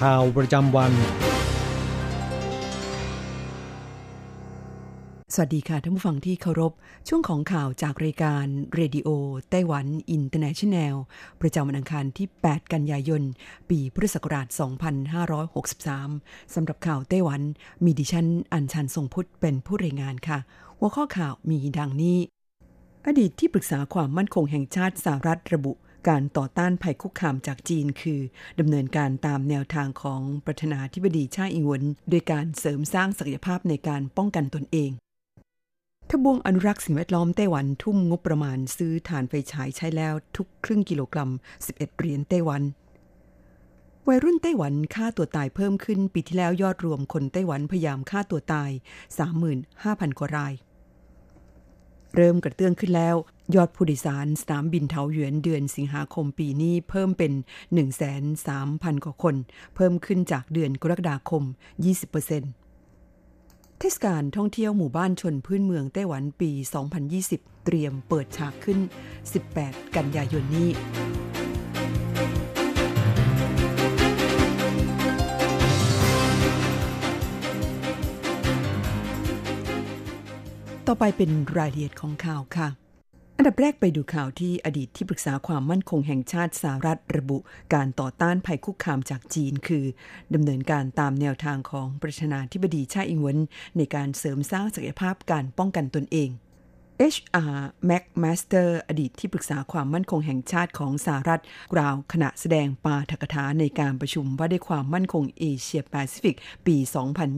ข่าวประจำวัน สวัสดีค่ะท่านผู้ฟังที่เคารพ ช่วงของข่าวจากรายการเรดิโอไต้หวันอินเตอร์เนชันแนล ประจำวันอังคารที่ 8 กันยายน ปีพุทธศักราช 2563 สำหรับข่าวไต้หวัน มีดิฉันอัญชันทรงพุทธเป็นผู้รายงานค่ะ หัวข้อข่าวมีดังนี้ อดีตที่ปรึกษาความมั่นคงแห่งชาติสหรัฐระบุ การต่อต้านภัยคุกคามจากจีนคือดำเนินการตามแนวทางของประธานาธิบดีชาอิงหวนโดยการเสริมสร้างศักยภาพในการป้องกันตนเองทบวงอนุรักษ์สิ่งแวดล้อมไต้หวันทุ่มงบประมาณซื้อถ่านไฟฉายใช้แล้วทุกครึ่งกิโลกรัม 11 เหรียญไต้หวัน วัยรุ่นไต้หวันฆ่าตัวตายเพิ่มขึ้นปีที่แล้วยอดรวมคนไต้หวันพยายามฆ่าตัวตาย 35,000 กว่าราย เริ่มกระเตื้องขึ้นแล้ว ยอดผู้โดยสารสนามบินเทาหยวนเดือนสิงหาคมปีนี้เพิ่มเป็น 1,300,000 กว่าคน เพิ่มขึ้นจากเดือนกรกฎาคม 20%เทศกาลท่องเที่ยวหมู่บ้านชนพื้นเมืองไต้หวันปี 2020 เตรียมเปิดฉากขึ้น 18 กันยายนนี้ ต่อไปเป็นรายละเอียดของข่าวค่ะ อันดับแรกไปดูข่าวที่อดีตที่ปรึกษาความมั่นคงแห่งชาติสหรัฐระบุ การต่อต้านภัยคุกคามจากจีน คือดำเนินการตามแนวทางของประธานาธิบดีชาอิงหวนในการเสริมสร้างศักยภาพการป้องกันตนเอง H.R. McMaster อดีตที่ปรึกษาความมั่นคงแห่งชาติของสหรัฐ กล่าวขณะแสดงปาฐกถาในการประชุมว่าด้วยความมั่นคงเอเชียแปซิฟิก ปี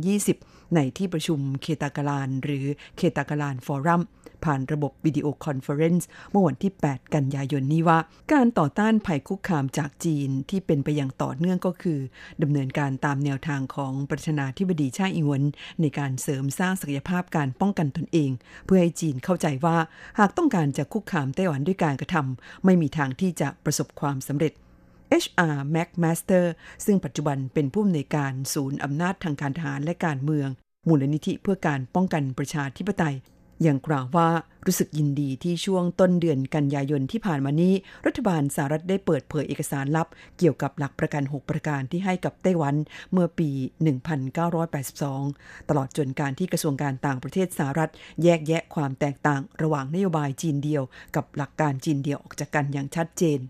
2020 ในที่ประชุมเคตากาลานหรือ Ketagalan Forum ผ่านระบบวิดีโอคอนเฟอเรนซ์เมื่อวันที่ 8 กันยายนนี้ว่า การต่อต้านภัยคุกคามจากจีนที่เป็นไปอย่างต่อเนื่องก็คือดำเนินการตามแนวทางของประธานาธิบดีไช่อิงเหวินในการเสริมสร้างศักยภาพการป้องกันตนเอง เพื่อให้จีนเข้าใจว่าหากต้องการจะคุกคามไต้หวันด้วยการกระทำไม่มีทางที่จะประสบความสำเร็จ H.R. McMaster ซึ่งปัจจุบันเป็นผู้อำนวยการศูนย์อำนาจทางการทหารและการเมือง มูลนิธิเพื่อการป้องกันประชาธิปไตย ยังกล่าวว่ารู้สึกยินดีที่ช่วงต้นเดือนกันยายนที่ผ่านมานี้ รัฐบาลสหรัฐได้เปิดเผยเอกสารลับ เกี่ยวกับหลักประกัน 6 ประการที่ให้กับไต้หวันเมื่อปี 1982 ตลอดจนการที่กระทรวงการต่างประเทศสหรัฐ แยกแยะความแตกต่างระหว่างนโยบายจีนเดียว กับหลักการจีนเดียวออกจากกันอย่างชัดเจน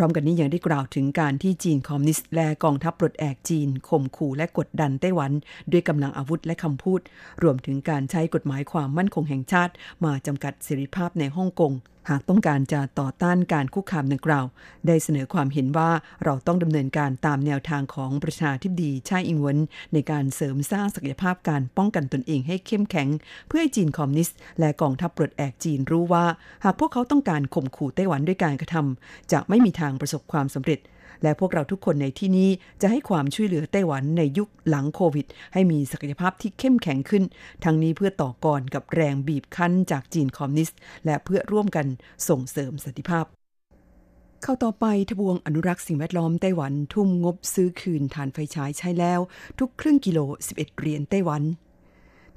พร้อมกันนี้ยังได้กล่าวถึงการที่จีนคอมมิวนิสต์และกองทัพปลดแอกจีนข่มขู่และกดดันไต้หวัน ด้วยกำลังอาวุธและคำพูด รวมถึงการใช้กฎหมายความมั่นคงแห่งชาติ มาจำกัดเสรีภาพในฮ่องกง หากต้องการจะต่อต้านการคุกคามดังกล่าว ได้เสนอความเห็นว่าเราต้องดำเนินการตามแนวทางของประชาธิปดีชาอิงหวนในการเสริมสร้างศักยภาพการป้องกันตนเองให้เข้มแข็ง เพื่อให้จีนคอมมิวนิสต์และกองทัพปลดแอกจีนรู้ว่า หากพวกเขาต้องการข่มขู่ไต้หวันด้วยการกระทำจะไม่มีทางประสบความสำเร็จ และพวกเราทุกคนในที่นี้จะให้ความช่วยเหลือไต้หวันในยุคหลังโควิด ให้มีศักยภาพที่เข้มแข็งขึ้น ทั้งนี้เพื่อต่อกรกับแรงบีบคั้นจากจีนคอมมิวนิสต์ และเพื่อร่วมกันส่งเสริมสันติภาพเข้าต่อไปทบวงอนุรักษ์สิ่งแวดล้อมไต้หวันทุ่มงบซื้อคืนฐานไฟฉายใช้แล้ว ทุกครึ่งกิโล 11เหรียญไต้หวัน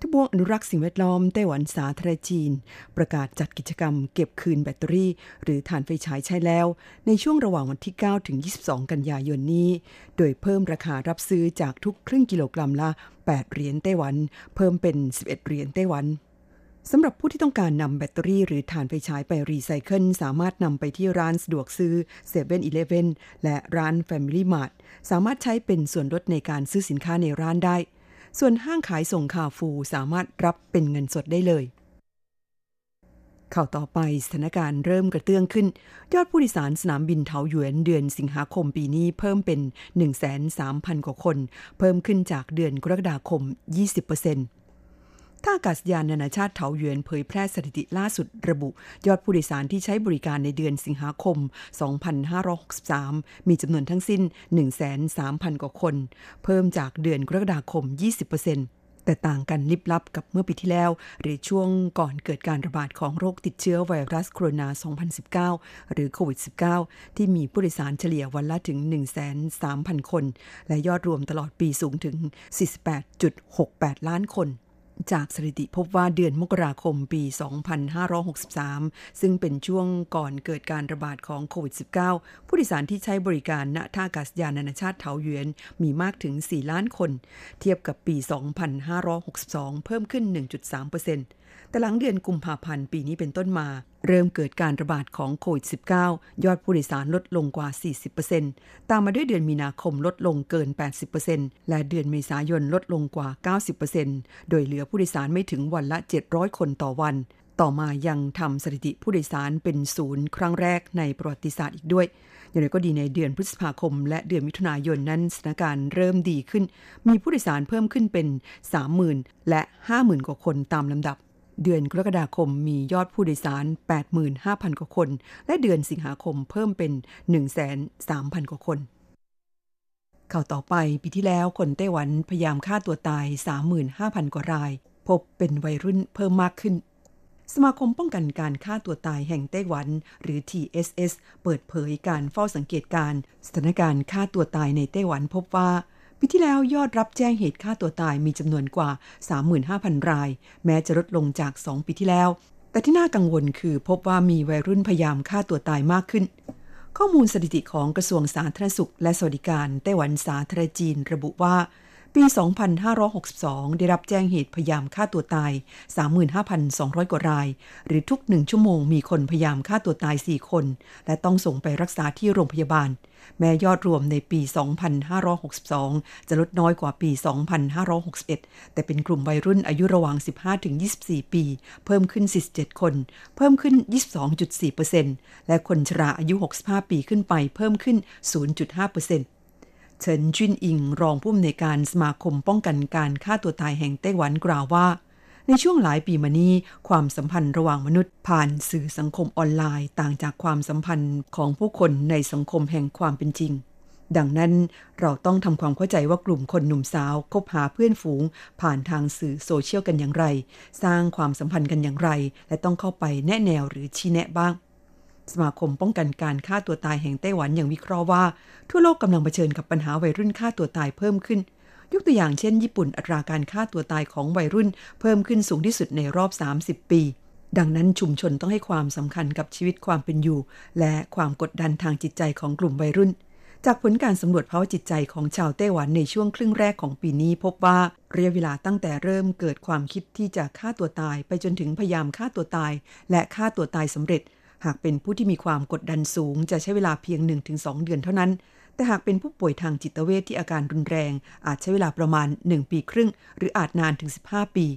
ทบวงอนุรักษ์สิ่งแวดล้อมไต้หวันสาธารณจีน ประกาศจัดกิจกรรมเก็บคืนแบตเตอรี่ หรือถ่านไฟฉายใช้แล้ว ในช่วงระหว่างวันที่ 9 ถึง 22 กันยายนนี้ โดยเพิ่มราคารับซื้อจากทุกครึ่งกิโลกรัมละ 8 เหรียญไต้หวัน เพิ่มเป็น 11 เหรียญไต้หวันสำหรับผู้ที่ต้องการนำแบตเตอรี่หรือถ่านไฟฉายไปรีไซเคิลสามารถนำไปที่ร้านสะดวกซื้อ7 e เ e ่ e อและร้าน Family Mart สามารถใช้เป็นส่วนลดในการซื้อสินค้าในร้านได้ ส่วนห้างขายส่งคาฟูสามารถรับเป็นเงินสดได้เลย ข่าวต่อไปสถานการณ์เริ่มกระเตื้องขึ้น ยอดผู้โดยสารสนามบินเทาหยวนเดือนสิงหาคมปีนี้เพิ่มเป็น 1,300,000กว่าคน เพิ่มขึ้นจากเดือนกรกฎาคม 20% ท่าอากาศยานนานาชาติเถาหยวนเผยแพร่สถิติล่าสุดระบุ ยอดผู้โดยสารที่ใช้บริการในเดือนสิงหาคม 2563 มีจำนวนทั้งสิ้น 1,300,000 กว่าคน เพิ่มจากเดือนกรกฎาคม 20%แต่ต่างกันลิบลับกับเมื่อปีที่แล้ว หรือช่วงก่อนเกิดการระบาดของโรคติดเชื้อไวรัสโคโรนา 2019 หรือโควิด -19 ที่มีผู้โดยสารเฉลี่ยวันละถึง 1,300,000คน และยอดรวมตลอดปีสูงถึง 48.68 ล้านคน จากสถิติพบว่าเดือนมกราคมปี 2563 ซึ่งเป็นช่วงก่อนเกิดการระบาดของโควิด -19 ผู้โดยสารที่ใช้บริการณท่าอากาศยานนานาชาติเถาหยวนมีมากถึง 4 ล้านคน เทียบกับปี 2562 เพิ่มขึ้น 1.3% แต่หลังเดือนกุมภาพันธ์ปีนี้เป็นต้นมา เริ่มเกิดการระบาดของโควิด -19 ยอดผู้โดยสารลดลงกว่า 40%ตามมาด้วยเดือนมีนาคมลดลงเกิน 80%และเดือนเมษายนลดลงกว่า 90%โดยเหลือผู้โดยสารไม่ถึงวันละ 700 คนต่อวัน ต่อมายังทำสถิติผู้โดยสารเป็นศูนย์ครั้งแรกในประวัติศาสตร์อีกด้วยอย่างไรก็ดีในเดือนพฤษภาคม และเดือนมิถุนายนนั้นสถานการณ์เริ่มดีขึ้น มีผู้โดยสารเพิ่มขึ้นเป็น 30,000 และ 50,000 กว่าคนตามลำดับ เดือนกรกฎาคมมียอดผู้โดยสาร 85,000 กว่าคน และเดือนสิงหาคมเพิ่มเป็น1,300,000 กว่าคน ข่าวต่อไปปีที่แล้วคนไต้หวันพยายามฆ่าตัวตาย 35,000 กว่าราย พบเป็นวัยรุ่นเพิ่มมากขึ้น สมาคมป้องกันการฆ่าตัวตายแห่งไต้หวัน หรือ TSS เปิดเผยการเฝ้าสังเกตการสถานการณ์ฆ่าตัวตายในไต้หวันพบว่า ปีที่แล้วยอดรับแจ้งเหตุฆ่าตัวตายมีจำนวนกว่า 35,000 ราย แม้จะลดลงจาก 2 ปีที่แล้ว แต่ที่น่ากังวลคือพบว่ามีวัยรุ่นพยายามฆ่าตัวตายมากขึ้น ข้อมูลสถิติของกระทรวงสาธารณสุข และสวัสดิการไต้หวันสาธารณจีนระบุว่า ปี 2562 ได้รับแจ้งเหตุพยายามฆ่าตัวตาย 35,200 กว่าราย หรือทุกหนึ่งชั่วโมงมีคนพยายามฆ่าตัวตาย 4 คน และต้องส่งไปรักษาที่โรงพยาบาล แม้ยอดรวมในปี 2562 จะลดน้อยกว่าปี 2561 แต่เป็นกลุ่มวัยรุ่นอายุระหว่าง 15-24 ปี เพิ่มขึ้น 47 คน เพิ่มขึ้น 22.4%และคนชราอายุ 65 ปีขึ้นไปเพิ่มขึ้น 0.5% เฉินจุนอิงรองผู้อำนวยการสมาคมป้องกันการฆ่าตัวตายแห่งไต้หวันกล่าวว่า ในช่วงหลายปีมานี้ ความสัมพันธ์ระหว่างมนุษย์ผ่านสื่อสังคมออนไลน์ ต่างจากความสัมพันธ์ของผู้คนในสังคมแห่งความเป็นจริง ดังนั้นเราต้องทำความเข้าใจว่ากลุ่มคนหนุ่มสาวคบหาเพื่อนฝูง ผ่านทางสื่อโซเชียลกันอย่างไร สร้างความสัมพันธ์กันอย่างไร และต้องเข้าไปแนะแนวหรือชี้แนะบ้าง สมาคมป้องกันการฆ่าตัวตายแห่งไต้หวันอย่างวิเคราะห์ว่า ทั่วโลกกำลังเผชิญกับปัญหาวัยรุ่นฆ่าตัวตายเพิ่มขึ้น ยกตัวอย่างเช่น ญี่ปุ่นอัตราการฆ่าตัวตายของวัยรุ่น เพิ่มขึ้นสูงที่สุดในรอบ 30 ปี ดังนั้นชุมชนต้องให้ความสำคัญกับชีวิตความเป็นอยู่ และความกดดันทางจิตใจของกลุ่มวัยรุ่น จากผลการสำรวจภาวะจิตใจของชาวไต้หวันในช่วงครึ่งแรกของปีนี้พบว่าระยะเวลาตั้งแต่เริ่มเกิดความคิดที่จะฆ่าตัวตาย ไปจนถึงพยายามฆ่าตัวตาย และฆ่าตัวตายสำเร็จ หากเป็นผู้ที่มีความกดดันสูง จะใช้เวลาเพียง 1-2 เดือนเท่านั้น แต่หากเป็นผู้ป่วยทางจิตเวชที่อาการรุนแรง อาจใช้เวลาประมาณ 1 ปีครึ่ง หรืออาจนานถึง 15 ปี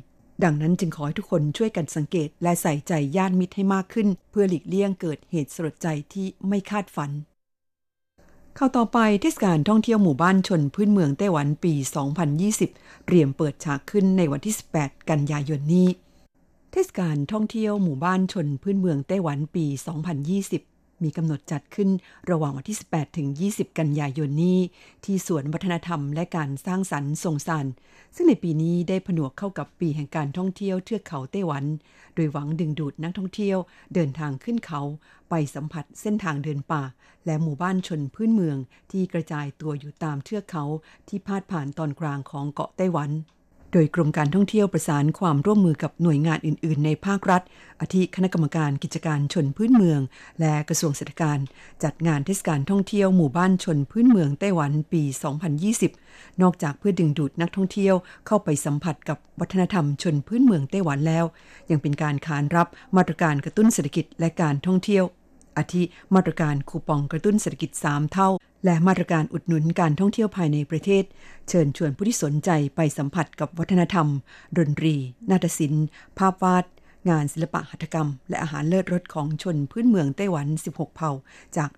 ดังนั้นจึงขอให้ทุกคนช่วยกันสังเกตและใส่ใจญาติมิตรให้มากขึ้น เพื่อหลีกเลี่ยงเกิดเหตุสลดใจที่ไม่คาดฝันข้าวต่อไปเทศกาลท่องเที่ยวหมู่บ้านชนพื้นเมืองไต้หวันปี 2020 เตรียมเปิดฉากขึ้นในวันที่ 18 กันยายนนี้ เทศกาลท่องเที่ยวหมู่บ้านชนพื้นเมืองไต้หวันปี 2020 มีกำหนดจัดขึ้นระหว่างวันที่ 18 ถึง 20 กันยายนนี้ ที่สวนวัฒนธรรมและการสร้างสรรค์ทรงสานซึ่งในปีนี้ได้ผนวกเข้ากับปีแห่งการท่องเที่ยวเทือกเขาไต้หวัน โดยหวังดึงดูดนักท่องเที่ยวเดินทางขึ้นเขา ไปสัมผัสเส้นทางเดินป่า และหมู่บ้านชนพื้นเมืองที่กระจายตัวอยู่ตามเทือกเขาที่พาดผ่านตอนกลางของเกาะไต้หวัน โดยกรมการท่องเที่ยวประสานความร่วมมือกับหน่วยงานอื่น ๆ ในภาครัฐ อาทิคณะกรรมการกิจการชนพื้นเมือง และกระทรวงเศรษฐการ จัดงานเทศกาลท่องเที่ยวหมู่บ้านชนพื้นเมืองไต้หวันปี 2020 นอกจากเพื่อดึงดูดนักท่องเที่ยวเข้าไปสัมผัสกับวัฒนธรรมชนพื้นเมืองไต้หวันแล้ว ยังเป็นการขานรับมาตรการกระตุ้นเศรษฐกิจและการท่องเที่ยว อาทิมาตรการคูปองกระตุ้นเศรษฐกิจ 3 เท่า และมาตรการอุดหนุนการท่องเที่ยวภายในประเทศ เชิญชวนผู้ที่สนใจไปสัมผัสกับวัฒนธรรม ดนตรี นาฏศิลป์ ภาพวาด งานศิลปะหัตถกรรม และอาหารเลิศรสของชนพื้นเมืองไต้หวัน 16 เผ่า จาก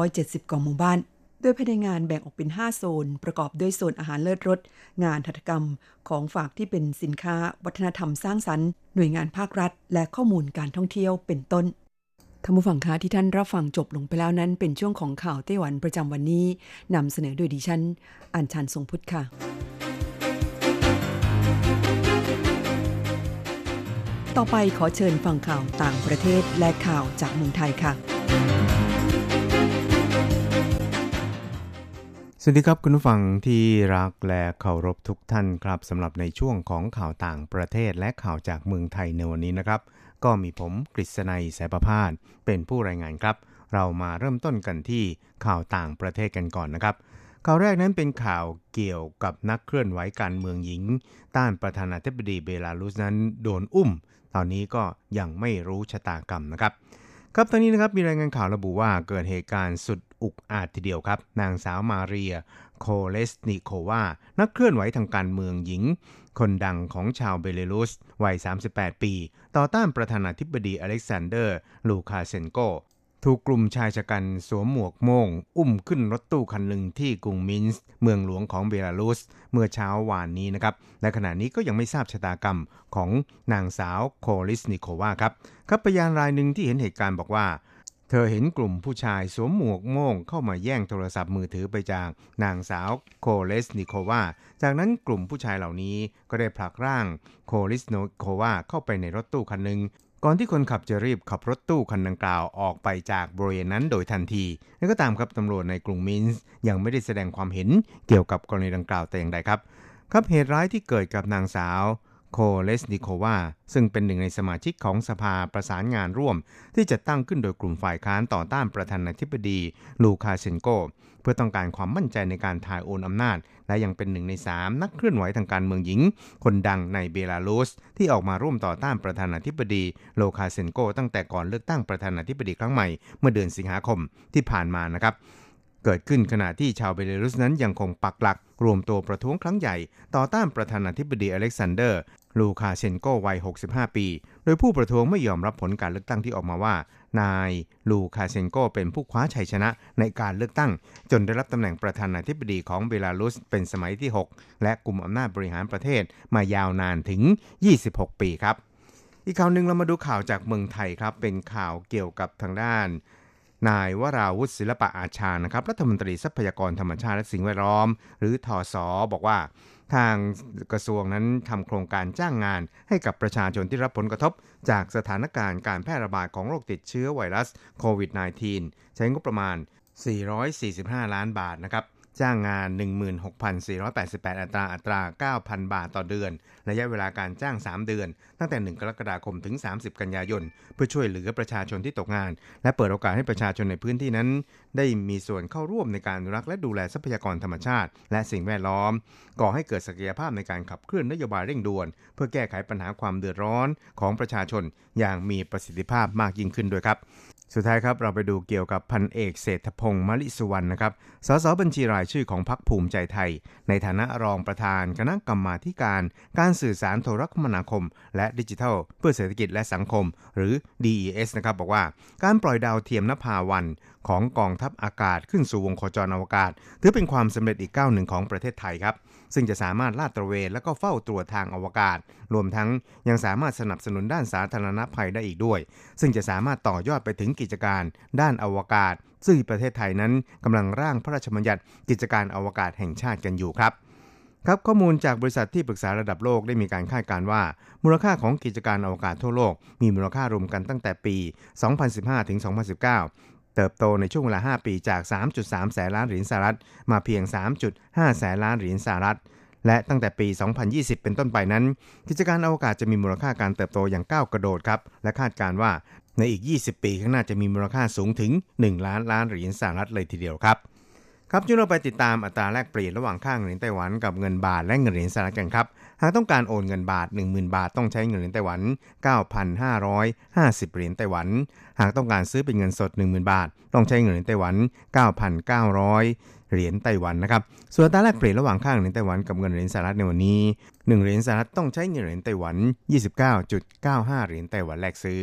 170กว่าหมู่บ้านโดยภายในงานแบ่งออกเป็น 5 โซน ประกอบด้วยโซนอาหารเลิศรส งานหัตถกรรม ของฝากที่เป็นสินค้า วัฒนธรรมสร้างสรรค์ หน่วยงานภาครัฐ และข้อมูลการท่องเที่ยวเป็นต้น ท่านผู้ฟังคะที่ท่านรับฟังจบลงไปแล้วนั้น เป็นช่วงของข่าวไต้หวันประจำวันนี้นำเสนอโดยดิฉันอัญชันทรงพุทธค่ะ ต่อไปขอเชิญฟังข่าวต่างประเทศและข่าวจากเมืองไทยค่ะ สวัสดีครับคุณผู้ฟังที่รักและเคารพทุกท่านครับสำหรับในช่วงของข่าวต่างประเทศและข่าวจากเมืองไทยในวันนี้นะครับ ก็มีผมกฤษณัยสายประพาสเป็นผู้รายงานครับ เรามาเริ่มต้นกันที่ข่าวต่างประเทศกันก่อนนะครับข่าวแรกนั้นเป็นข่าวเกี่ยวกับนักเคลื่อนไหวการเมืองหญิง ต้านประธานาธิบดีเบลารุสนั้นโดนอุ้ม ตอนนี้ก็ยังไม่รู้ชะตากรรมนะครับ ครับตอนนี้นะครับมีรายงานข่าวระบุว่าเกิดเหตุการณ์สุดอุกอาจทีเดียวครับ นางสาวมาเรีย โคเลสนิโควา นักเคลื่อนไหวทางการเมืองหญิง คนดังของชาวเบลารุส วัย 38 ปี ต่อต้านประธานาธิบดีอเล็กซานเดอร์ ลูคาเชนโก ถูกกลุ่มชายฉกรรจ์สวมหมวกโม่ง อุ้มขึ้นรถตู้คันหนึ่งที่กรุงมินส์ เมืองหลวงของเบลารุส เมื่อเช้าวานนี้นะครับ และขณะนี้ก็ยังไม่ทราบชะตากรรมของนางสาวโคเลสนิโควาครับ ครับพยานรายหนึ่งที่เห็นเหตุการณ์บอกว่า ธอเห็นกลุ่มผู้ชายสวมหมวกโม่งเข้ามาแย่งโทรศัพท์มือถือไปจากนางสาวโคเลสนิโควา จากนั้นกลุ่มผู้ชายเหล่านี้ก็ได้ผลักร่างโคลิสนิโควาเข้าไปในรถตู้คันหนึ่งก่อนที่คนขับจะรีบขับรถตู้คันดังกล่าวออกไปจากบริเวณนั้นโดยทันทีและก็ตามครับตำรวจในกรุงมินส์ยังไม่ได้แสดงความเห็นเกี่ยวกับกรณีดังกล่าวแต่อย่างใดครับ ครับเหตุร้ายที่เกิดกับนางสาว โคเลสนิโควาซึ่งเป็นหนึ่งในสมาชิกของสภาประสานงานร่วม ที่จัดตั้งขึ้นโดยกลุ่มฝ่ายค้านต่อต้านประธานาธิบดีลูคาเชนโก เพื่อต้องการความมั่นใจในการถ่ายโอนอำนาจ และยังเป็นหนึ่งในสามนักเคลื่อนไหวทางการเมืองหญิง คนดังในเบลารุสที่ออกมาร่วมต่อต้านประธานาธิบดีลูคาเชนโก ตั้งแต่ก่อนเลือกตั้งประธานาธิบดีครั้งใหม่เมื่อเดือนสิงหาคมที่ผ่านมานะครับเกิดขึ้นขณะที่ชาวเบลารุสนั้นยังคงปักหลัก รวมตัวประท้วงครั้งใหญ่ ต่อต้านประธานาธิบดีอเล็กซานเดอร์ ลูคาเชนโกวัย 65 ปี โดยผู้ประท้วงไม่ยอมรับผลการเลือกตั้งที่ออกมาว่า นายลูคาเชนโกเป็นผู้คว้าชัยชนะในการเลือกตั้ง จนได้รับตำแหน่งประธานาธิบดีของเบลารุสเป็นสมัยที่ 6 และกลุ่มอำนาจบริหารประเทศมายาวนานถึง 26 ปีครับ อีกข่าวหนึ่งเรามาดูข่าวจากเมืองไทยครับ เป็นข่าวเกี่ยวกับทางด้านนายวราวุฒิศิลปะอาชานะครับรัฐมนตรีทรัพยากรธรรมชาติและสิ่งแวดล้อม หรือทอสอบอกว่า ทางกระทรวงนั้นทำโครงการจ้างงาน ให้กับประชาชนที่รับผลกระทบ จากสถานการณ์การแพร่ระบาดของโรคติดเชื้อไวรัสโควิด -19 ใช้งบประมาณ 445 ล้านบาทนะครับ จ้างงาน 16,488 อัตราอัตรา 9,000 บาทต่อเดือน ระยะเวลาการจ้าง 3 เดือน ตั้งแต่ 1 กรกฎาคมถึง 30 กันยายน เพื่อช่วยเหลือประชาชนที่ตกงาน และเปิดโอกาสให้ประชาชนในพื้นที่นั้น ได้มีส่วนเข้าร่วมในการรักและดูแลทรัพยากรธรรมชาติ และสิ่งแวดล้อม ก่อให้เกิดศักยภาพในการขับเคลื่อนนโยบายเร่งด่วน เพื่อแก้ไขปัญหาความเดือดร้อนของประชาชนอย่างมีประสิทธิภาพมากยิ่งขึ้นด้วยครับ สุดท้ายครับเราไปดูเกี่ยวกับพันเอกเศรษฐพงศ์มลิสุวรรณนะครับ สสบัญชีรายชื่อของพรรคภูมิใจไทย ในฐานะรองประธานคณะกรรมาการ การสื่อสารโทรคมนาคม และดิจิทัล เพื่อเศรษฐกิจและสังคม หรือ DES นะครับบอกว่าการปล่อยดาวเทียมนภาวันของกองทัพอากาศขึ้นสู่วงโคจรอวกาศ ถือเป็นความสำเร็จอีกก้าวหนึ่งของประเทศไทยครับ ซึ่งจะสามารถลาดตระเวนและก็เฝ้าตรวจทางอวกาศ รวมทั้งยังสามารถสนับสนุนด้านสาธารณภัยได้อีกด้วย ซึ่งจะสามารถต่อยอดไปถึงกิจการ ด้านอวกาศ ซึ่งประเทศไทยนั้นกำลังร่างพระราชบัญญัติกิจการอวกาศแห่งชาติกันอยู่ครับครับข้อมูลจากบริษัทที่ปรึกษาระดับโลกได้มีการคาดการณ์ว่า มูลค่าของกิจการอวกาศทั่วโลก มีมูลค่ารวมกันตั้งแต่ปี 2015 ถึง 2019 เติบโตในช่วงเวลา 5 ปีจาก 3.3 แสนล้านเหรียญสหรัฐ มาเพียง 3.5 แสนล้านเหรียญสหรัฐ และตั้งแต่ปี 2020 เป็นต้นไปนั้น กิจการอวกาศจะมีมูลค่าการเติบโตอย่างก้าวกระโดดครับ และคาดการว่าในอีก 20 ปีข้างหน้าจะมีมูลค่าสูงถึง 1 ล้านล้านเหรียญสหรัฐเลยทีเดียวครับ ครับจุดเราไปติดตามอัตราแลกเปลี่ยนระหว่างค่าเงินเหรียญไต้หวันกับเงินบาทและเงินเหรียญสหรัฐกันครับากต้องการโอนเงินบาท 10,000 บาทต้องใช้เงินเหรียญไต้หวัน 9,550 เหรียญไต้หวัน หากต้องการซื้อเป็นเงินสด 10,000 บาท ต้องใช้เงินเหรียญไต้หวัน 9,900 เหรียญไต้หวันนะครับ ส่วนตาแลกเปลี่ยนระหว่างค่าเงินเหรียญไต้หวันกับเงินเหรียญสหรัฐในวันนี้ 1 เหรียญสหรัฐต้องใช้เงินเหรียญไต้หวัน 29.95 เหรียญไต้หวันแลกซื้อ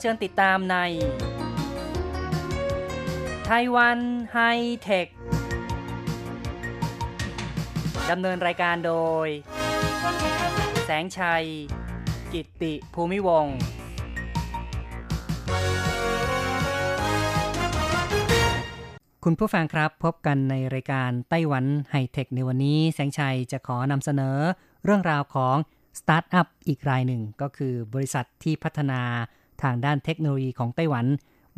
เชิญติดตามในไต้หวันไฮเทค ดำเนินรายการโดย แสงชัย กิตติภูมิวงศ์คุณผู้ฟังครับพบกันในรายการไต้หวันไฮเทคในวันนี้ แสงชัยจะขอนำเสนอเรื่องราวของสตาร์ทอัพอีกรายหนึ่งก็คือบริษัทที่พัฒนา ทางด้านเทคโนโลยีของไต้หวัน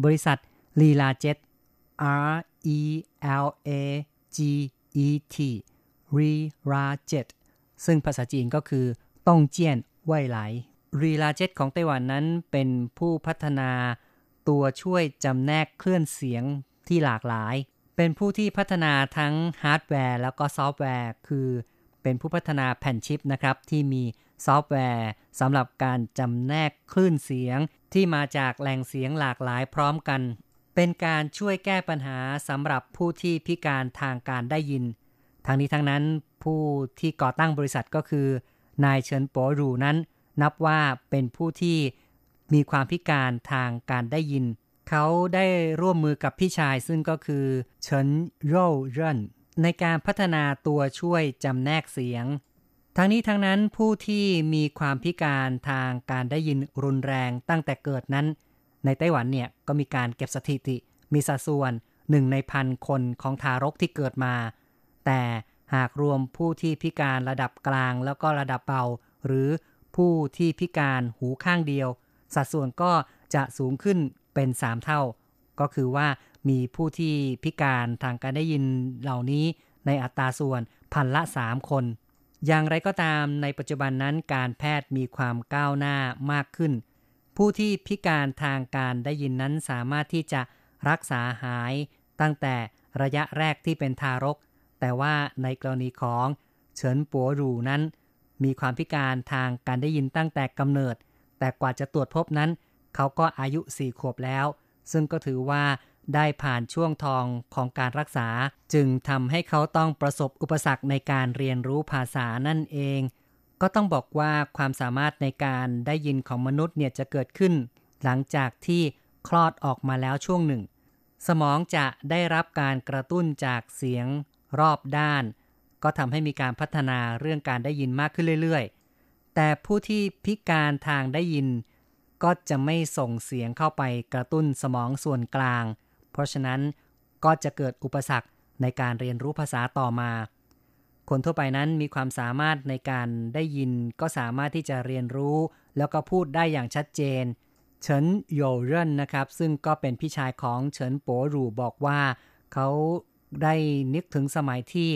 บริษัทลีลาเจ็ต R E L A G E T รีราเจ็ตซึ่งภาษาจีนก็คือต้องเจียนไว่ไหลรีลาเจ็ตของไต้หวันนั้นเป็นผู้พัฒนาตัวช่วยจำแนกเคลื่อนเสียงที่หลากหลาย เป็นผู้ที่พัฒนาทั้งฮาร์ดแวร์แล้วก็ซอฟต์แวร์ คือเป็นผู้พัฒนาแผ่นชิปนะครับที่มี ซอฟต์แวร์สำหรับการจำแนกคลื่นเสียงที่มาจากแหล่งเสียงหลากหลายพร้อมกัน เป็นการช่วยแก้ปัญหาสำหรับผู้ที่พิการทางการได้ยิน ทั้งนี้ทั้งนั้นผู้ที่ก่อตั้งบริษัทก็คือนายเฉินโปรูนั้น นับว่าเป็นผู้ที่มีความพิการทางการได้ยิน เขาได้ร่วมมือกับพี่ชายซึ่งก็คือเฉินโร่เรินในการพัฒนาตัวช่วยจำแนกเสียง ทั้งนี้ทั้งนั้นผู้ที่มีความพิการทางการได้ยินรุนแรงตั้งแต่เกิดนั้น ในไต้หวันเนี่ยก็มีการเก็บสถิติ มีสัดส่วนหนึ่งในพันคนของทารกที่เกิดมา แต่หากรวมผู้ที่พิการระดับกลางแล้วก็ระดับเบา หรือผู้ที่พิการหูข้างเดียว สัดส่วนก็จะสูงขึ้นเป็น 3 เท่า ก็คือว่ามีผู้ที่พิการทางการได้ยินเหล่านี้ในอัตราส่วนพันละ 3 คน อย่างไรก็ตามในปัจจุบันนั้นการแพทย์มีความก้าวหน้ามากขึ้น ผู้ที่พิการทางการได้ยินนั้นสามารถที่จะรักษาหายตั้งแต่ระยะแรกที่เป็นทารก แต่ว่าในกรณีของเฉินปัวรูนั้น มีความพิการทางการได้ยินตั้งแต่กำเนิด แต่กว่าจะตรวจพบนั้น เขาก็อายุสี่ขวบแล้ว ซึ่งก็ถือว่า ได้ผ่านช่วงทองของการรักษา จึงทำให้เขาต้องประสบอุปสรรคในการเรียนรู้ภาษานั่นเอง ก็ต้องบอกว่าความสามารถในการได้ยินของมนุษย์เนี่ยจะเกิดขึ้น หลังจากที่คลอดออกมาแล้วช่วงหนึ่ง สมองจะได้รับการกระตุ้นจากเสียงรอบด้าน ก็ทำให้มีการพัฒนาเรื่องการได้ยินมากขึ้นเรื่อยๆ แต่ผู้ที่พิการทางได้ยิน ก็จะไม่ส่งเสียงเข้าไปกระตุ้นสมองส่วนกลาง ราะฉะนั้นก็จะเกิดอุปสรรคในการเรียนรู้ภาษาต่อมา คนทั่วไปนั้นมีความสามารถในการได้ยินก็สามารถที่จะเรียนรู้ แล้วก็พูดได้อย่างชัดเจน เฉินโยเรนนะครับ ซึ่งก็เป็นพี่ชายของเฉินโปหรูบอกว่าเขาได้นึกถึงสมัยที่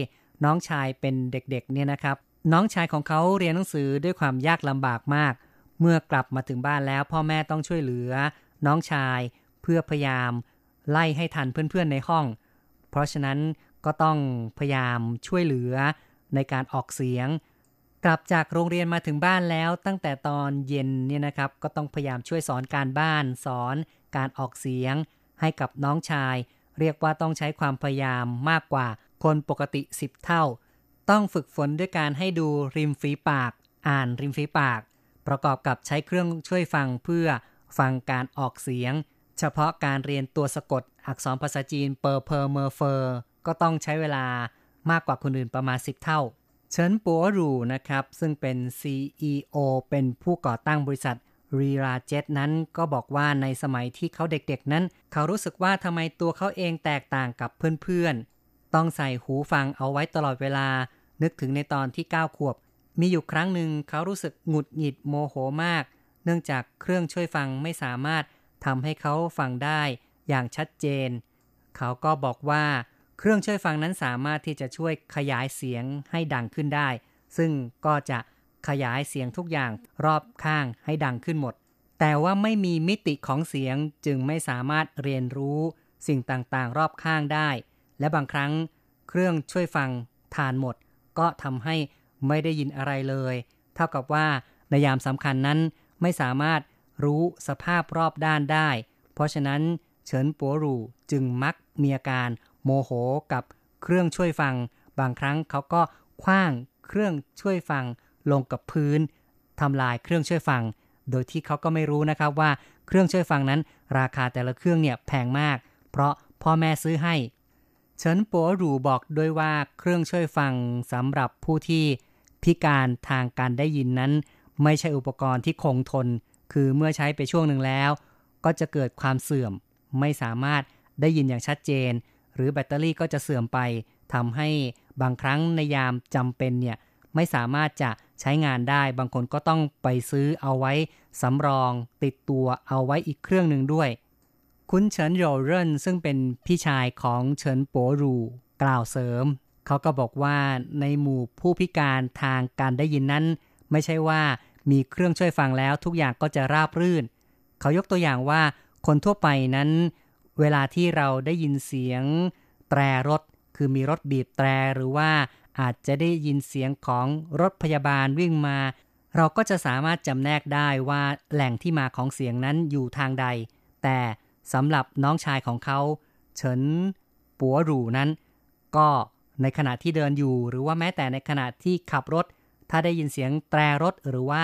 น้องชายเป็นเด็กๆเนี่ยนะครับ น้องชายของเขาเรียนหนังสือด้วยความยากลำบากมาก เมื่อกลับมาถึงบ้านแล้วพ่อแม่ต้องช่วยเหลือ น้องชายเพื่อพยายาม ไล่ให้ทันเพื่อนๆในห้อง เพราะฉะนั้นก็ต้องพยายามช่วยเหลือในการออกเสียง กลับจากโรงเรียนมาถึงบ้านแล้ว ตั้งแต่ตอนเย็นเนี่ยนะครับ ก็ต้องพยายามช่วยสอนการบ้าน สอนการออกเสียง ให้กับน้องชาย เรียกว่าต้องใช้ความพยายามมากกว่าคนปกติ 10 เท่า ต้องฝึกฝนด้วยการให้ดูริมฝีปาก อ่านริมฝีปาก ประกอบกับใช้เครื่องช่วยฟังเพื่อฟังการออกเสียง เฉพาะการเรียนตัวสะกดอักษรภาษาจีนเปอร์เพอร์เมอร์เฟอร์ก็ต้องใช้เวลามากกว่าคนอื่นประมาณ 10 เท่า เฉินปัวรูนะครับ ซึ่งเป็น CEO เป็นผู้ก่อตั้งบริษัทรีราเจ็ตนั้นก็บอกว่าในสมัยที่เขาเด็กๆนั้น เขารู้สึกว่าทำไมตัวเขาเองแตกต่างกับเพื่อนๆ ต้องใส่หูฟังเอาไว้ตลอดเวลา นึกถึงในตอนที่ 9 ขวบ มีอยู่ครั้งหนึ่งเขารู้สึกหงุดหงิดโมโหมาก เนื่องจากเครื่องช่วยฟังไม่สามารถ ทำให้เขาฟังได้อย่างชัดเจน เขาก็บอกว่าเครื่องช่วยฟังนั้นสามารถที่จะช่วยขยายเสียงให้ดังขึ้นได้ ซึ่งก็จะขยายเสียงทุกอย่างรอบข้างให้ดังขึ้นหมด แต่ว่าไม่มีมิติของเสียงจึงไม่สามารถเรียนรู้สิ่งต่างๆ รอบข้างได้ และบางครั้งเครื่องช่วยฟังทานหมด ก็ทำให้ไม่ได้ยินอะไรเลย เท่ากับว่าในยามสำคัญนั้นไม่สามารถ รู้สภาพรอบด้านได้ เพราะฉะนั้นเฉินปัวรูจึงมักมีอาการโมโหกับเครื่องช่วยฟัง บางครั้งเขาก็คว้างเครื่องช่วยฟังลงกับพื้นทำลายเครื่องช่วยฟัง โดยที่เขาก็ไม่รู้นะครับว่าเครื่องช่วยฟังนั้น ราคาแต่ละเครื่องเนี่ยแพงมาก เพราะพ่อแม่ซื้อให้ เฉินปัวรูบอกด้วยว่าเครื่องช่วยฟังสำหรับผู้ที่พิการทางการได้ยินนั้น ไม่ใช่อุปกรณ์ที่คงทน คือเมื่อใช้ไปช่วงหนึ่งแล้ว ก็จะเกิดความเสื่อม ไม่สามารถได้ยินอย่างชัดเจน หรือแบตเตอรี่ก็จะเสื่อมไปทำให้บางครั้งในยามจำเป็นเนี่ยไม่สามารถจะใช้งานได้ บางคนก็ต้องไปซื้อเอาไว้สำรอง ติดตัวเอาไว้อีกเครื่องหนึ่งด้วย คุณเฉินโรเรนซึ่งเป็นพี่ชายของเฉินโปรู กล่าวเสริม เขาก็บอกว่าในหมู่ผู้พิการทางการได้ยินนั้น ไม่ใช่ว่า มีเครื่องช่วยฟังแล้วทุกอย่างก็จะราบรื่น เขายกตัวอย่างว่าคนทั่วไปนั้น เวลาที่เราได้ยินเสียง แตรรถ คือมีรถบีบแตรหรือว่าอาจจะได้ยินเสียงของรถพยาบาลวิ่งมา เราก็จะสามารถจำแนกได้ว่าแหล่งที่มาของเสียงนั้นอยู่ทางใด แต่สำหรับน้องชายของเขา เฉินปัวหรูนั้น ก็ในขณะที่เดินอยู่หรือว่าแม้แต่ในขณะที่ขับรถ ถ้าได้ยินเสียงแตรรถหรือว่า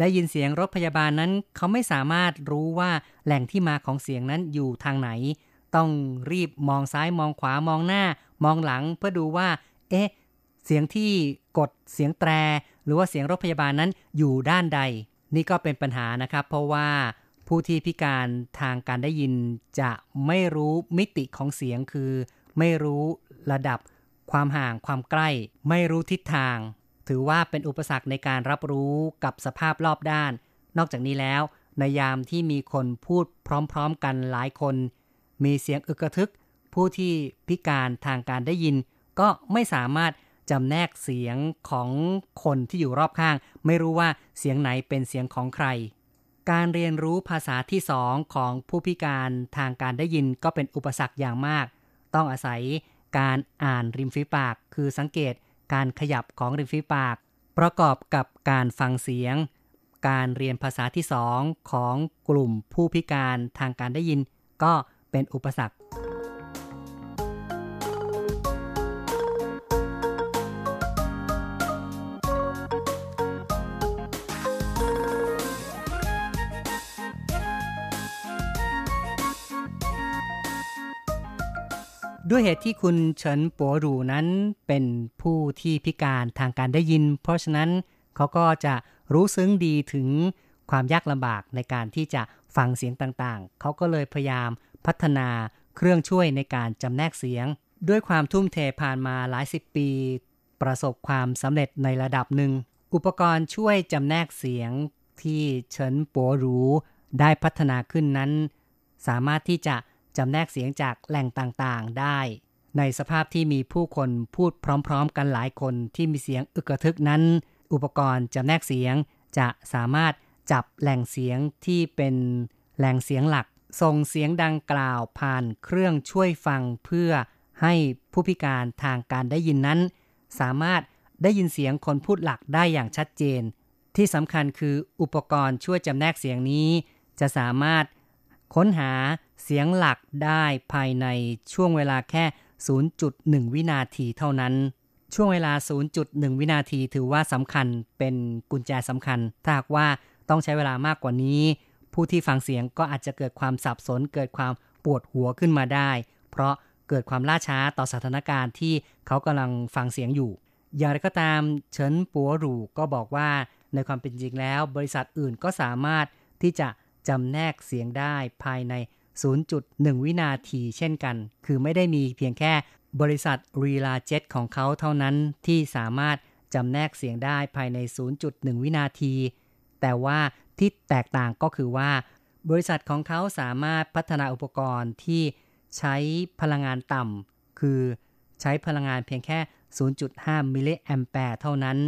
ได้ยินเสียงรถพยาบาลนั้น เขาไม่สามารถรู้ว่าแหล่งที่มาของเสียงนั้นอยู่ทางไหน ต้องรีบมองซ้ายมองขวามองหน้า มองหลังเพื่อดูว่า เอ๊ะ เสียงที่กดเสียงแตร หรือว่าเสียงรถพยาบาลนั้นอยู่ด้านใด นี่ก็เป็นปัญหานะครับ เพราะว่าผู้ที่พิการทางการได้ยินจะไม่รู้มิติของเสียงคือ ไม่รู้ระดับความห่างความใกล้ ไม่รู้ทิศทาง ถือว่าเป็นอุปสรรคในการรับรู้กับสภาพรอบด้าน นอกจากนี้แล้ว ในยามที่มีคนพูดพร้อมๆกันหลายคน มีเสียงอึกระทึก ผู้ที่พิการทางการได้ยิน ก็ไม่สามารถจำแนกเสียงของคนที่อยู่รอบข้าง ไม่รู้ว่าเสียงไหนเป็นเสียงของใคร การเรียนรู้ภาษาที่สองของผู้พิการทางการได้ยินก็เป็นอุปสรรคอย่างมาก ต้องอาศัยการอ่านริมฝีปากคือสังเกต การขยับของริมฝีปาก ประกอบกับการฟังเสียง การเรียนภาษาที่สองของกลุ่มผู้พิการทางการได้ยิน ก็เป็นอุปสรรค ด้วยเหตุที่คุณเฉินปัวหรูนั้นเป็นผู้ที่พิการทางการได้ยิน เพราะฉะนั้นเขาก็จะรู้ซึ้งดีถึงความยากลำบากในการที่จะฟังเสียงต่างๆ เขาก็เลยพยายามพัฒนาเครื่องช่วยในการจำแนกเสียง ด้วยความทุ่มเทผ่านมาหลายสิบปี ประสบความสำเร็จในระดับหนึ่ง อุปกรณ์ช่วยจำแนกเสียงที่เฉินปัวหรูได้พัฒนาขึ้นนั้น สามารถที่จะ จำแนกเสียงจากแหล่งต่างๆได้ ในสภาพที่มีผู้คนพูดพร้อมๆ กันหลายคนที่มีเสียงอึกระทึกนั้น อุปกรณ์จำแนกเสียงจะสามารถจับแหล่งเสียงที่เป็นแหล่งเสียงหลัก ส่งเสียงดังกล่าวผ่านเครื่องช่วยฟังเพื่อให้ผู้พิการทางการได้ยินนั้น สามารถได้ยินเสียงคนพูดหลักได้อย่างชัดเจน ที่สำคัญคืออุปกรณ์ช่วยจำแนกเสียงนี้ จะสามารถค้นหา เสียงหลักได้ภายในช่วงเวลาแค่ 0.1 วินาทีเท่านั้น ช่วงเวลา 0.1 วินาทีถือว่าสำคัญเป็นกุญแจสำคัญ ถ้าหากว่าต้องใช้เวลามากกว่านี้ ผู้ที่ฟังเสียงก็อาจจะเกิดความสับสน เกิดความปวดหัวขึ้นมาได้ เพราะเกิดความล่าช้าต่อสถานการณ์ที่เขากำลังฟังเสียงอยู่ อย่างไรก็ตามเฉินปัวหรูก็บอกว่าในความเป็นจริงแล้ว บริษัทอื่นก็สามารถที่จะจำแนกเสียงได้ภายใน 0.1 วินาทีเช่นกัน คือไม่ได้มีเพียงแค่บริษัทรีลาเจ็ตของเขาเท่านั้นที่สามารถจำแนกเสียงได้ภายใน 0.1 วินาที แต่ว่าที่แตกต่างก็คือว่า บริษัทของเขาสามารถพัฒนาอุปกรณ์ที่ใช้พลังงานต่ำ คือใช้พลังงานเพียงแค่ 0.5 มิลลิแอมแปร์เท่านั้น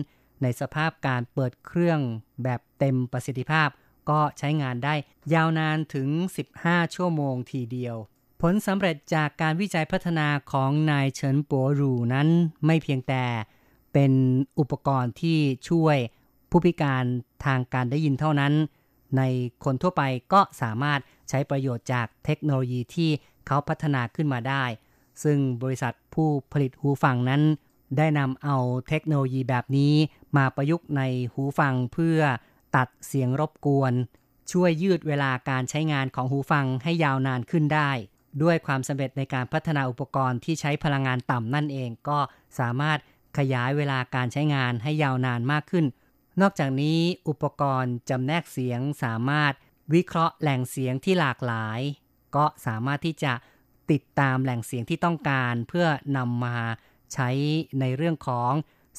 ในสภาพการเปิดเครื่องแบบเต็มประสิทธิภาพ ก็ใช้งานได้ยาวนานถึง 15 ชั่วโมงทีเดียว ผลสำเร็จจากการวิจัยพัฒนาของนายเฉินปัวรูนั้นไม่เพียงแต่เป็นอุปกรณ์ที่ช่วยผู้พิการทางการได้ยินเท่านั้น ในคนทั่วไปก็สามารถใช้ประโยชน์จากเทคโนโลยีที่เขาพัฒนาขึ้นมาได้ ซึ่งบริษัทผู้ผลิตหูฟังนั้น ได้นำเอาเทคโนโลยีแบบนี้มาประยุกต์ในหูฟังเพื่อ ตัดเสียงรบกวน ช่วยยืดเวลาการใช้งานของหูฟังให้ยาวนานขึ้นได้ ด้วยความสำเร็จในการพัฒนาอุปกรณ์ที่ใช้พลังงานต่ำนั่นเองก็สามารถขยายเวลาการใช้งานให้ยาวนานมากขึ้น นอกจากนี้อุปกรณ์จำแนกเสียงสามารถวิเคราะห์แหล่งเสียงที่หลากหลาย ก็สามารถที่จะติดตามแหล่งเสียงที่ต้องการเพื่อนำมาใช้ในเรื่องของ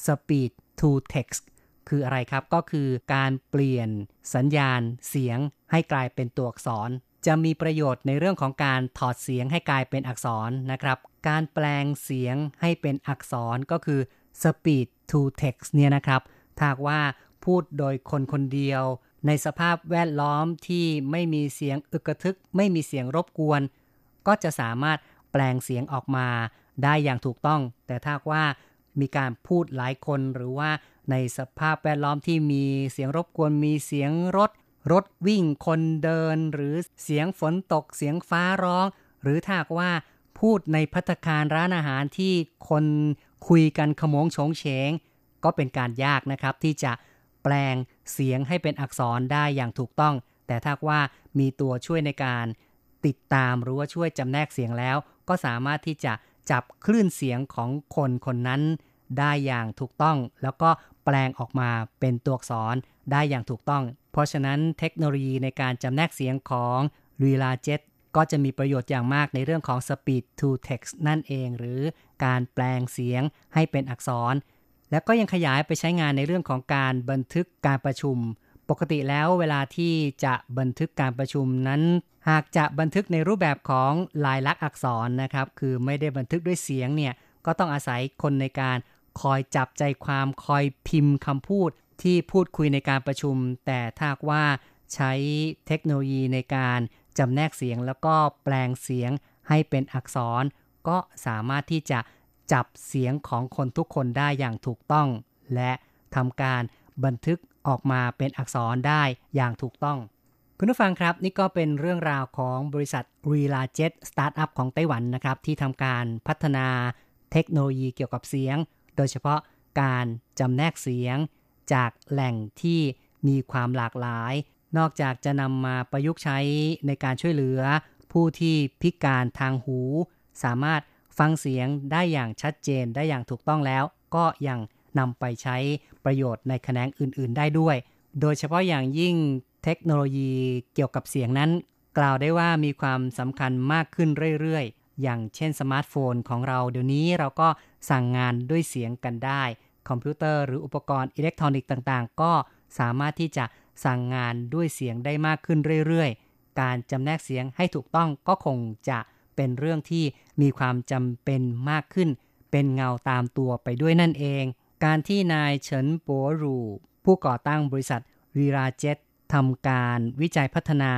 speed to text คืออะไรครับก็คือการเปลี่ยนสัญญาณเสียงให้กลายเป็นตัวอักษร จะมีประโยชน์ในเรื่องของการถอดเสียงให้กลายเป็นอักษรนะครับ การแปลงเสียงให้เป็นอักษรก็คือ speed to text เนี่ยนะครับถ้าว่าพูดโดยคนคนเดียว ในสภาพแวดล้อมที่ไม่มีเสียงอึกระทึก ไม่มีเสียงรบกวน ก็จะสามารถแปลงเสียงออกมาได้อย่างถูกต้อง แต่ถ้าว่า มีการพูดหลายคนหรือว่าในสภาพแวดล้อมที่มีเสียงรบกวนมีเสียงรถ รถวิ่งคนเดิน หรือเสียงฝนตกเสียงฟ้าร้อง หรือถ้าว่าพูดในพัตคารร้านอาหารที่คนคุยกันขโมงชงเฉง ก็เป็นการยากนะครับที่จะแปลงเสียงให้เป็นอักษรได้อย่างถูกต้อง แต่ถ้าว่ามีตัวช่วยในการติดตามหรือว่าช่วยจำแนกเสียงแล้ว ก็สามารถที่จะ จับคลื่นเสียงของคนคนนั้น ได้อย่างถูกต้อง แล้วก็แปลงออกมาเป็นตัวอักษรได้อย่างถูกต้อง เพราะฉะนั้นเทคโนโลยีในการจำแนกเสียงของ r e l a j e t ก็จะมีประโยชน์อย่างมากในเรื่องของ speed to text นั่นเอง หรือการแปลงเสียงให้เป็นอักษร และก็ยังขยายไปใช้งานในเรื่องของการบันทึกการประชุม ปกติแล้วเวลาที่จะบันทึกการประชุมนั้น หากจะบันทึกในรูปแบบของลายลักษณ์อักษรนะครับ คือไม่ได้บันทึกด้วยเสียงเนี่ย ก็ต้องอาศัยคนในการคอยจับใจความคอยพิมพ์คำพูดที่พูดคุยในการประชุม แต่ถ้าว่าใช้เทคโนโลยีในการจำแนกเสียงแล้วก็แปลงเสียงให้เป็นอักษร ก็สามารถที่จะจับเสียงของคนทุกคนได้อย่างถูกต้อง และทำการบันทึก ออกมาเป็นอักษรได้อย่างถูกต้อง คุณผู้ฟังครับ นี่ก็เป็นเรื่องราวของบริษัท r e l a j e t สตาร์ทอัพของไต้หวันนะครับ ที่ทำการพัฒนาเทคโนโลยีเกี่ยวกับเสียง โดยเฉพาะการจำแนกเสียง จากแหล่งที่มีความหลากหลาย นอกจากจะนำมาประยุกต์ใช้ในการช่วยเหลือ ผู้ที่พิการทางหู สามารถฟังเสียงได้อย่างชัดเจนได้อย่างถูกต้องแล้ว ก็ยังนำไปใช้ ประโยชน์ในแขนงอื่น ๆ ได้ด้วย โดยเฉพาะอย่างยิ่งเทคโนโลยีเกี่ยวกับเสียงนั้น กล่าวได้ว่ามีความสำคัญมากขึ้นเรื่อย ๆ อย่างเช่นสมาร์ทโฟนของเราเดี๋ยวนี้เราก็สั่งงานด้วยเสียงกันได้ คอมพิวเตอร์หรืออุปกรณ์อิเล็กทรอนิกส์ต่างๆ ก็สามารถที่จะสั่งงานด้วยเสียงได้มากขึ้นเรื่อยๆ การจำแนกเสียงให้ถูกต้องก็คงจะเป็นเรื่องที่มีความจำเป็นมากขึ้น เป็นเงาตามตัวไปด้วยนั่นเอง การที่นายเฉินปัวรูผู้ก่อตั้งบริษัทรีราเจ็ตทำการวิจัยพัฒนา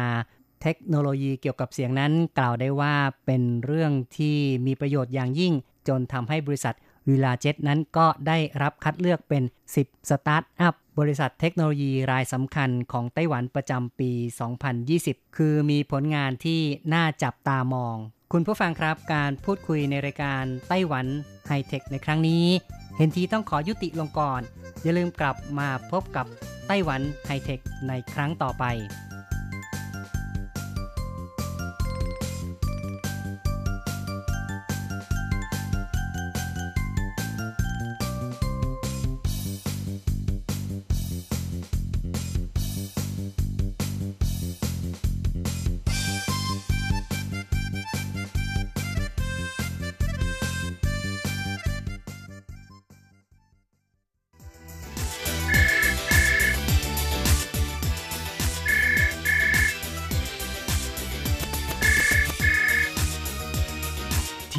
เทคโนโลยีเกี่ยวกับเสียงนั้นกล่าวได้ว่าเป็นเรื่องที่มีประโยชน์อย่างยิ่ง จนทำให้บริษัทวีลาเจ็ตนั้นก็ได้รับคัดเลือกเป็น 10 สตาร์ทอัพ บริษัทเทคโนโลยีรายสำคัญของไต้หวันประจำปี 2020 คือมีผลงานที่น่าจับตามอง คุณผู้ฟังครับการพูดคุยในรายการไต้หวันไฮเทคในครั้งนี้ เห็นทีต้องขอยุติลงก่อน อย่าลืมกลับมาพบกับไต้หวันไฮเทคในครั้งต่อไป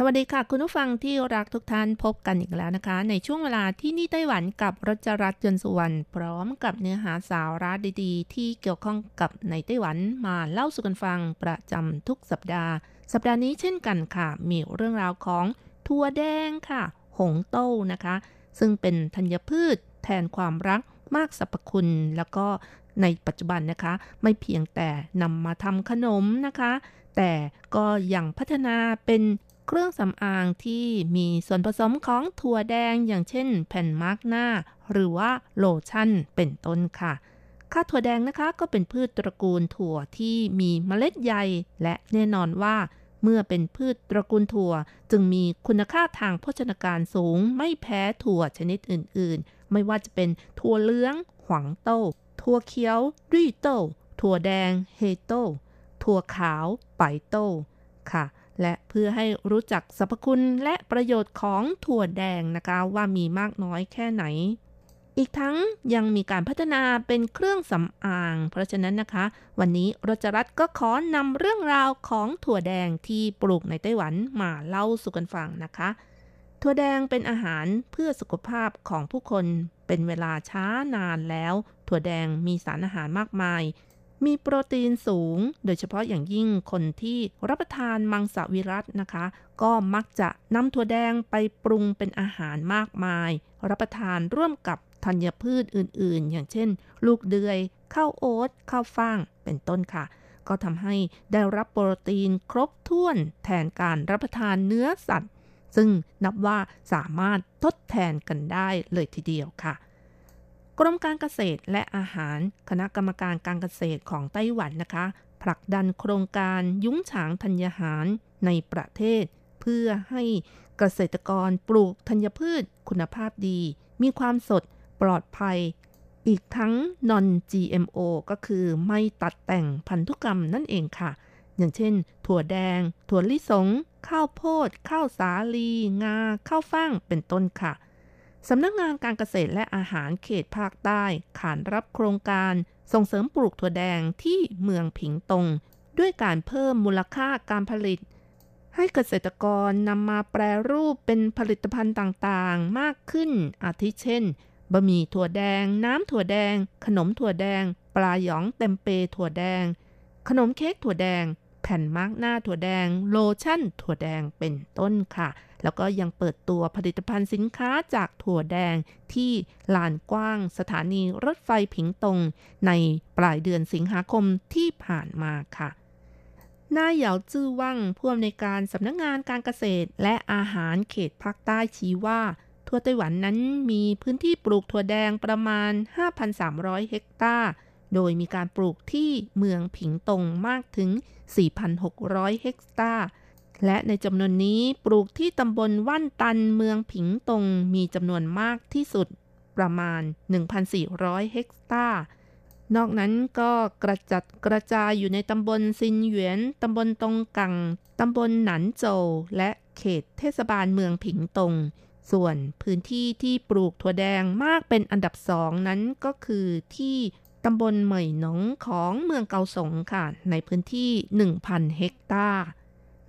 สวัสดีค่ะ คุณผู้ฟังที่รักทุกท่านพบกันอีกแล้วนะคะ ในช่วงเวลาที่นี่ไต้หวันกับรจรัสยนสุวรรณพร้อมกับเนื้อหาสาระดีๆ ที่เกี่ยวข้องกับในไต้หวันมาเล่าสู่กันฟังประจำทุกสัปดาห์ สัปดาห์นี้เช่นกันค่ะ มีเรื่องราวของถั่วแดงค่ะ หงเต้นะคะ ซึ่งเป็นธัญพืชแทนความรักมากสรรพคุณ แล้วก็ในปัจจุบันนะคะ ไม่เพียงแต่นำมาทำขนมนะคะ แต่ก็ยังพัฒนาเป็น เครื่องสำอางที่มีส่วนผสมของถั่วแดงอย่างเช่น แผ่นมาร์กหน้า หรือว่าโลชั่นเป็นต้นค่ะ ข้าวถั่วแดงนะคะก็เป็นพืชตระกูลถั่วที่มีเมล็ดใหญ่และแน่นอนว่าเมื่อเป็นพืชตระกูลถั่ว จึงมีคุณค่าทางโภชนาการสูง ไม่แพ้ถั่วชนิดอื่น ๆ ไม่ว่าจะเป็นถั่วเหลือง หวังโต้ถั่วเขียวรีโต้ถั่วแดง เฮโต้ถั่วขาว ไปโต้ค่ะ และเพื่อให้รู้จักสรรพคุณและประโยชน์ของถั่วแดงนะคะว่ามีมากน้อยแค่ไหน อีกทั้งยังมีการพัฒนาเป็นเครื่องสำอาง เพราะฉะนั้นนะคะ วันนี้รจรัตก็ขอนำเรื่องราวของถั่วแดงที่ปลูกในไต้หวันมาเล่าสู่กันฟังนะคะ ถั่วแดงเป็นอาหารเพื่อสุขภาพของผู้คนเป็นเวลาช้านานแล้ว ถั่วแดงมีสารอาหารมากมาย มีโปรตีนสูง โดยเฉพาะอย่างยิ่งคนที่รับประทานมังสวิรัตนะคะ ก็มักจะนำถั่วแดงไปปรุงเป็นอาหารมากมาย รับประทานร่วมกับธัญพืชอื่นๆ อย่างเช่น ลูกเดือย ข้าวโอ๊ต ข้าวฟ่าง เป็นต้นค่ะ ก็ทำให้ได้รับโปรตีนครบถ้วนแทนการรับประทานเนื้อสัตว์ ซึ่งนับว่าสามารถทดแทนกันได้เลยทีเดียวค่ะ กรมการเกษตรและอาหาร คณะกรรมการการเกษตรของไต้หวันนะคะ ผลักดันโครงการยุ้งฉางธัญหารในประเทศ เพื่อให้เกษตรกรปลูกธัญพืชคุณภาพดี มีความสดปลอดภัย อีกทั้ง non GMO ก็คือไม่ตัดแต่งพันธุกรรมนั่นเองค่ะ อย่างเช่น ถั่วแดง ถั่วลิสง ข้าวโพด ข้าวสาลี งา ข้าวฟ่าง เป็นต้นค่ะ สำนักงานการเกษตรและอาหารเขตภาคใต้ ขานรับโครงการส่งเสริมปลูกถั่วแดงที่เมืองผิงตง ด้วยการเพิ่มมูลค่าการผลิต ให้เกษตรกรนำมาแปรรูปเป็นผลิตภัณฑ์ต่างๆ มากขึ้น อาทิเช่น บะหมี่ถั่วแดง น้ำถั่วแดง ขนมถั่วแดง ปลาหยองเต็มเปถั่วแดง ขนมเค้กถั่วแดง แผ่นมาร์กหน้าถั่วแดง โลชั่นถั่วแดงเป็นต้นค่ะ แล้วก็ยังเปิดตัวผลิตภัณฑ์สินค้าจากถั่วแดงที่ลานกว้างสถานีรถไฟผิงตง ในปลายเดือนสิงหาคมที่ผ่านมาค่ะนายเหยาจื้อว่างผู้อำนวยการสำนักงงานการเกษตรและอาหารเขตภาคใต้ชี้ว่าทั่วไต้หวันนั้นมีพื้นที่ปลูกถั่วแดงประมาณ 5,300 เฮกตาร์ โดยมีการปลูกที่เมืองผิงตงมากถึง 4,600 เฮกตาร์ และในจำนวนนี้ปลูกที่ตำบลว่านตันเมืองผิงตงมีจำนวนมากที่สุดประมาณ 1,400 เฮกตาร์ นอกนั้นก็กระจัดกระจายอยู่ในตำบลซินเหวียน ตำบลตงกัง ตำบลหนันโจว และเขตเทศบาลเมืองผิงตง ส่วนพื้นที่ที่ปลูกถั่วแดงมากเป็นอันดับสองนั้นก็คือที่ตำบลเหมยหนงของเมืองเกาสงค่ะ ในพื้นที่ 1,000 เฮกตาร์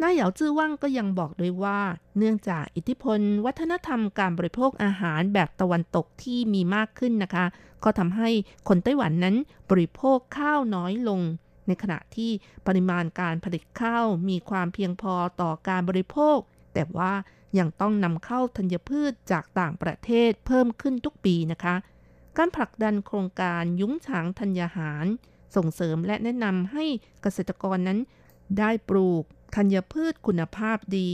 นายเหยาจื้อว่างก็ยังบอกด้วยว่า เนื่องจากอิทธิพล วัฒนธรรมการบริโภคอาหารแบบตะวันตกที่มีมากขึ้นนะคะ ก็ทำให้คนไต้หวันนั้นบริโภคข้าวน้อยลง ในขณะที่ปริมาณการผลิตข้าวมีความเพียงพอต่อการบริโภค แต่ว่ายังต้องนำเข้าธัญพืชจากต่างประเทศเพิ่มขึ้นทุกปีนะคะ การผลักดันโครงการยุ้งฉางธัญญาหาร ส่งเสริมและแนะนำให้เกษตรกรนั้น ได้ปลูก ธัญพืชคุณภาพดี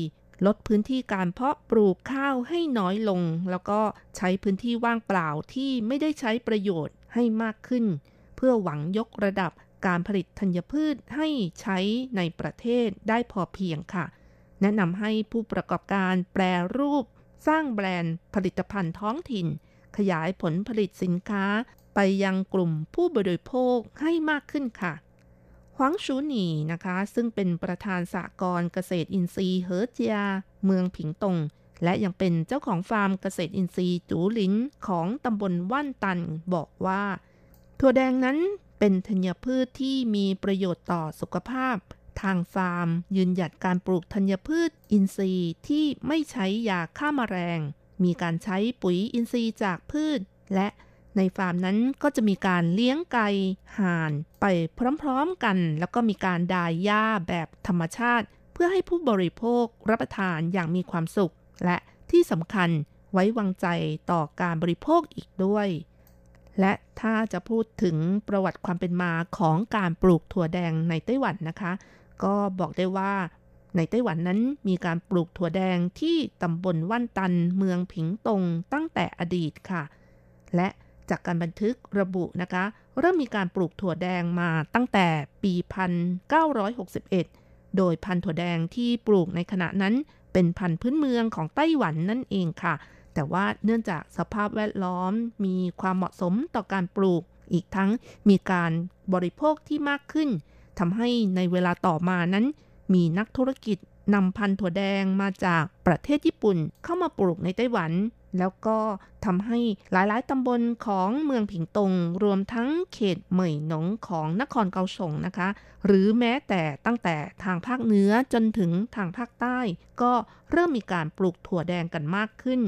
ลดพื้นที่การเพาะปลูกข้าวให้น้อยลง แล้วก็ใช้พื้นที่ว่างเปล่าที่ไม่ได้ใช้ประโยชน์ให้มากขึ้น เพื่อหวังยกระดับการผลิตธัญพืชให้ใช้ในประเทศได้พอเพียงค่ะ แนะนำให้ผู้ประกอบการแปรรูป สร้างแบรนด์ผลิตภัณฑ์ท้องถิ่น ขยายผลผลิตสินค้า ไปยังกลุ่มผู้บริโภคให้มากขึ้นค่ะ หวังชูหนีนะคะ ซึ่งเป็นประธานสหกรณ์เกษตรอินทรีย์เฮอเจีย เมืองผิงตง และยังเป็นเจ้าของฟาร์มเกษตรอินทรีย์จูหลินของตำบลว่านตันบอกว่า ถั่วแดงนั้นเป็นธัญพืชที่มีประโยชน์ต่อสุขภาพ ทางฟาร์ม ยืนหยัดการปลูกธัญพืชอินทรีย์ที่ไม่ใช้ยาฆ่ามาแมลงมีการใช้ปุ๋ยอินทรีย์จากพืช และ ในฟาร์มนั้นก็จะมีการเลี้ยงไก่ห่านไปพร้อมๆกัน แล้วก็มีการดายหญ้าแบบธรรมชาติ เพื่อให้ผู้บริโภครับประทานอย่างมีความสุข และที่สำคัญไว้วางใจต่อการบริโภคอีกด้วย และถ้าจะพูดถึงประวัติความเป็นมาของการปลูกถั่วแดงในไต้หวันนะคะ ก็บอกได้ว่าในไต้หวันนั้นมีการปลูกถั่วแดงที่ตำบลว่านตันเมืองผิงตงตั้งแต่อดีตค่ะ และ จากการบันทึกระบุนะคะ เริ่มมีการปลูกถั่วแดงมาตั้งแต่ปี 1961 โดยพันธุ์ถั่วแดงที่ปลูกในขณะนั้นเป็นพันธุ์พื้นเมืองของไต้หวันนั่นเองค่ะ แต่ว่าเนื่องจากสภาพแวดล้อมมีความเหมาะสมต่อการปลูก อีกทั้งมีการบริโภคที่มากขึ้นทำให้ในเวลาต่อมานั้น มีนักธุรกิจนำพันธุ์ถั่วแดงมาจากประเทศญี่ปุ่นเข้ามาปลูกในไต้หวัน แล้วก็ทำให้หลายๆตำบลของเมืองผิงตง รวมทั้งเขตเหมยหนงของนครเกาสงนะคะ หรือแม้แต่ตั้งแต่ทางภาคเหนือจนถึงทางภาคใต้ ก็เริ่มมีการปลูกถั่วแดงกันมากขึ้น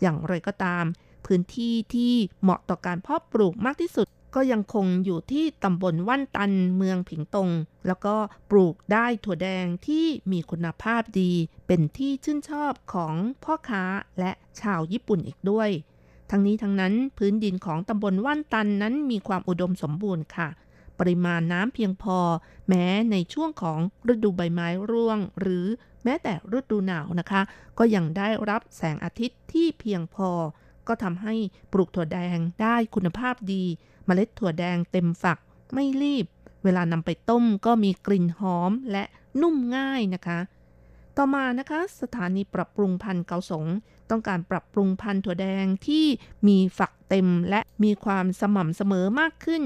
อย่างไรก็ตาม พื้นที่ที่เหมาะต่อการเพาะปลูกมากที่สุด ก็ยังคงอยู่ที่ตำบลว่านตันเมืองผิงตง แล้วก็ปลูกได้ถั่วแดงที่มีคุณภาพดี เป็นที่ชื่นชอบของพ่อค้าและชาวญี่ปุ่นอีกด้วย ทั้งนี้ทั้งนั้นพื้นดินของตำบลว่านตันนั้นมีความอุดมสมบูรณ์ค่ะ ปริมาณน้ำเพียงพอ แม้ในช่วงของฤดูใบไม้ร่วง หรือแม้แต่ฤดูหนาวนะคะ ก็ยังได้รับแสงอาทิตย์ที่เพียงพอ ก็ทำให้ปลูกถั่วแดงได้คุณภาพดี เมล็ดถั่วแดงเต็มฝักไม่รีบ เวลานำไปต้มก็มีกลิ่นหอมและนุ่มง่ายนะคะ ต่อมานะคะ สถานีปรับปรุงพันธุ์เกาสง ต้องการปรับปรุงพันธุ์ถั่วแดงที่มีฝักเต็มและมีความสม่ำเสมอมากขึ้น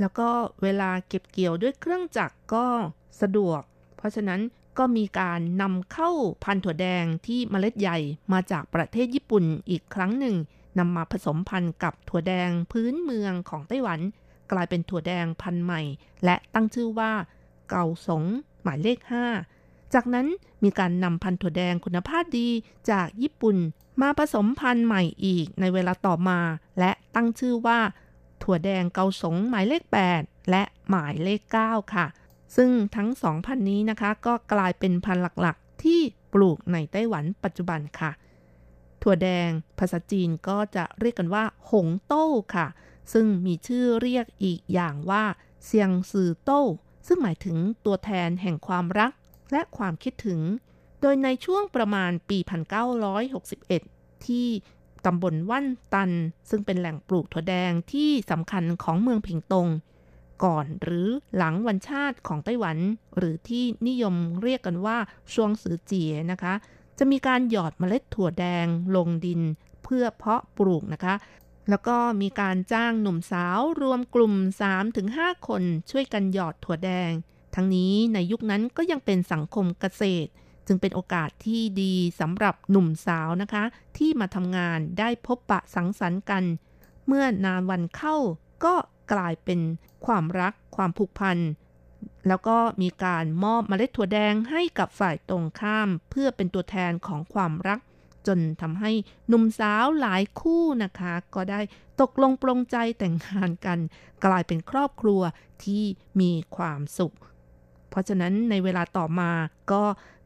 แล้วก็เวลาเก็บเกี่ยวด้วยเครื่องจักรก็สะดวก เพราะฉะนั้นก็มีการนำเข้าพันธุ์ถั่วแดงที่เมล็ดใหญ่มาจากประเทศญี่ปุ่นอีกครั้งหนึ่ง นำมาผสมพันธุ์กับถั่วแดงพื้นเมืองของไต้หวัน กลายเป็นถั่วแดงพันธุ์ใหม่ และตั้งชื่อว่า เกาสง หมายเลข 5 จากนั้นมีการนำพันธุ์ถั่วแดงคุณภาพดีจากญี่ปุ่น มาผสมพันธุ์ใหม่อีกในเวลาต่อมา และตั้งชื่อว่า ถั่วแดงเกาสง หมายเลข 8 และหมายเลข 9 ค่ะ ซึ่งทั้งสองพันธุ์นี้นะคะ ก็กลายเป็นพันธุ์หลักๆ ที่ปลูกในไต้หวันปัจจุบันค่ะ ถั่วแดง ภาษาจีนก็จะเรียกกันว่า หงโต้ค่ะ ซึ่งมีชื่อเรียกอีกอย่างว่าเซียงซือโต้ ซึ่งหมายถึงตัวแทนแห่งความรักและความคิดถึง โดยในช่วงประมาณปี 1961 ที่ตำบลว่านตัน ซึ่งเป็นแหล่งปลูกถั่วแดงที่สำคัญของเมืองผิงตง ก่อนหรือหลังวันชาติของไต้หวัน หรือที่นิยมเรียกกันว่าช่วงสือเจียนะคะ จะมีการหยอดเมล็ดถั่วแดงลงดินเพื่อเพาะปลูกนะคะ แล้วก็มีการจ้างหนุ่มสาวรวมกลุ่ม 3-5 คนช่วยกันหยอดถั่วแดง ทั้งนี้ในยุคนั้นก็ยังเป็นสังคมเกษตร จึงเป็นโอกาสที่ดีสำหรับหนุ่มสาวนะคะ ที่มาทำงานได้พบปะสังสรรค์กัน เมื่อนานวันเข้าก็กลายเป็นความรักความผูกพัน แล้วก็มีการมอบเมล็ดถั่วแดงให้กับฝ่ายตรงข้าม เพื่อเป็นตัวแทนของความรัก จนทำให้หนุ่มสาวหลายคู่นะคะ ก็ได้ตกลงปรงใจแต่งงานกัน กลายเป็นครอบครัวที่มีความสุข เพราะฉะนั้นในเวลาต่อมาก็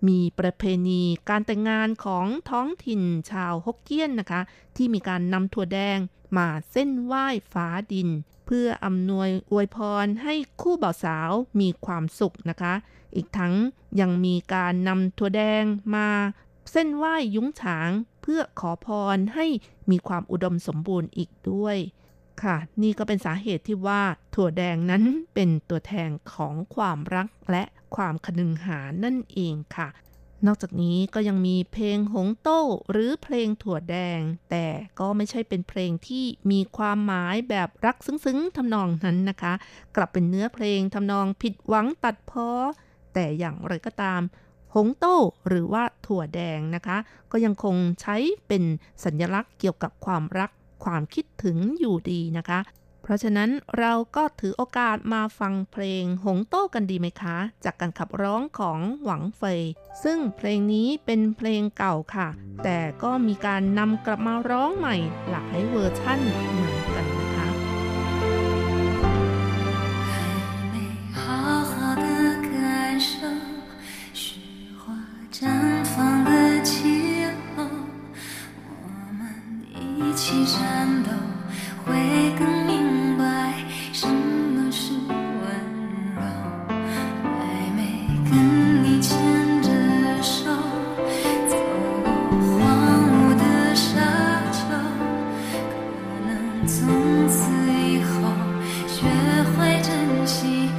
มีประเพณีการแต่งงานของท้องถิ่นชาวฮกเกี้ยนนะคะ ที่มีการนำถั่วแดง มาเส้นไหว้ฟ้าดิน เพื่ออำนวยอวยพรให้คู่บ่าวสาวมีความสุขนะคะ อีกทั้งยังมีการนำถั่วแดงมาเส้นไหว้ยุ้งฉางเพื่อขอพรให้มีความอุดมสมบูรณ์อีกด้วยค่ะ นี่ก็เป็นสาเหตุที่ว่าถั่วแดงนั้นเป็นตัวแทนของความรักและความคนึงหานั่นเองค่ะ นอกจากนี้ก็ยังมีเพลงหงโต้หรือเพลงถั่วแดง แต่ก็ไม่ใช่เป็นเพลงที่มีความหมายแบบรักซึ้งๆทำนองนั้นนะคะ กลับเป็นเนื้อเพลงทำนองผิดหวังตัดพ้อแต่อย่างไรก็ตามหงโต้หรือว่าถั่วแดงนะคะ ก็ยังคงใช้เป็นสัญลักษณ์เกี่ยวกับความรักความคิดถึงอยู่ดีนะคะ เพราะฉะนั้นเราก็ถือโอกาสมาฟังเพลงหงโต้กันดีไหมคะ จากการขับร้องของหวังเฟย ซึ่งเพลงนี้เป็นเพลงเก่าค่ะ แต่ก็มีการนำกลับมาร้องใหม่หลายเวอร์ชั่นเหมือนกันนะคะ好好的感受雪花 什么是温柔？还没跟你牵着手走过荒芜的沙丘，可能从此以后学会珍惜。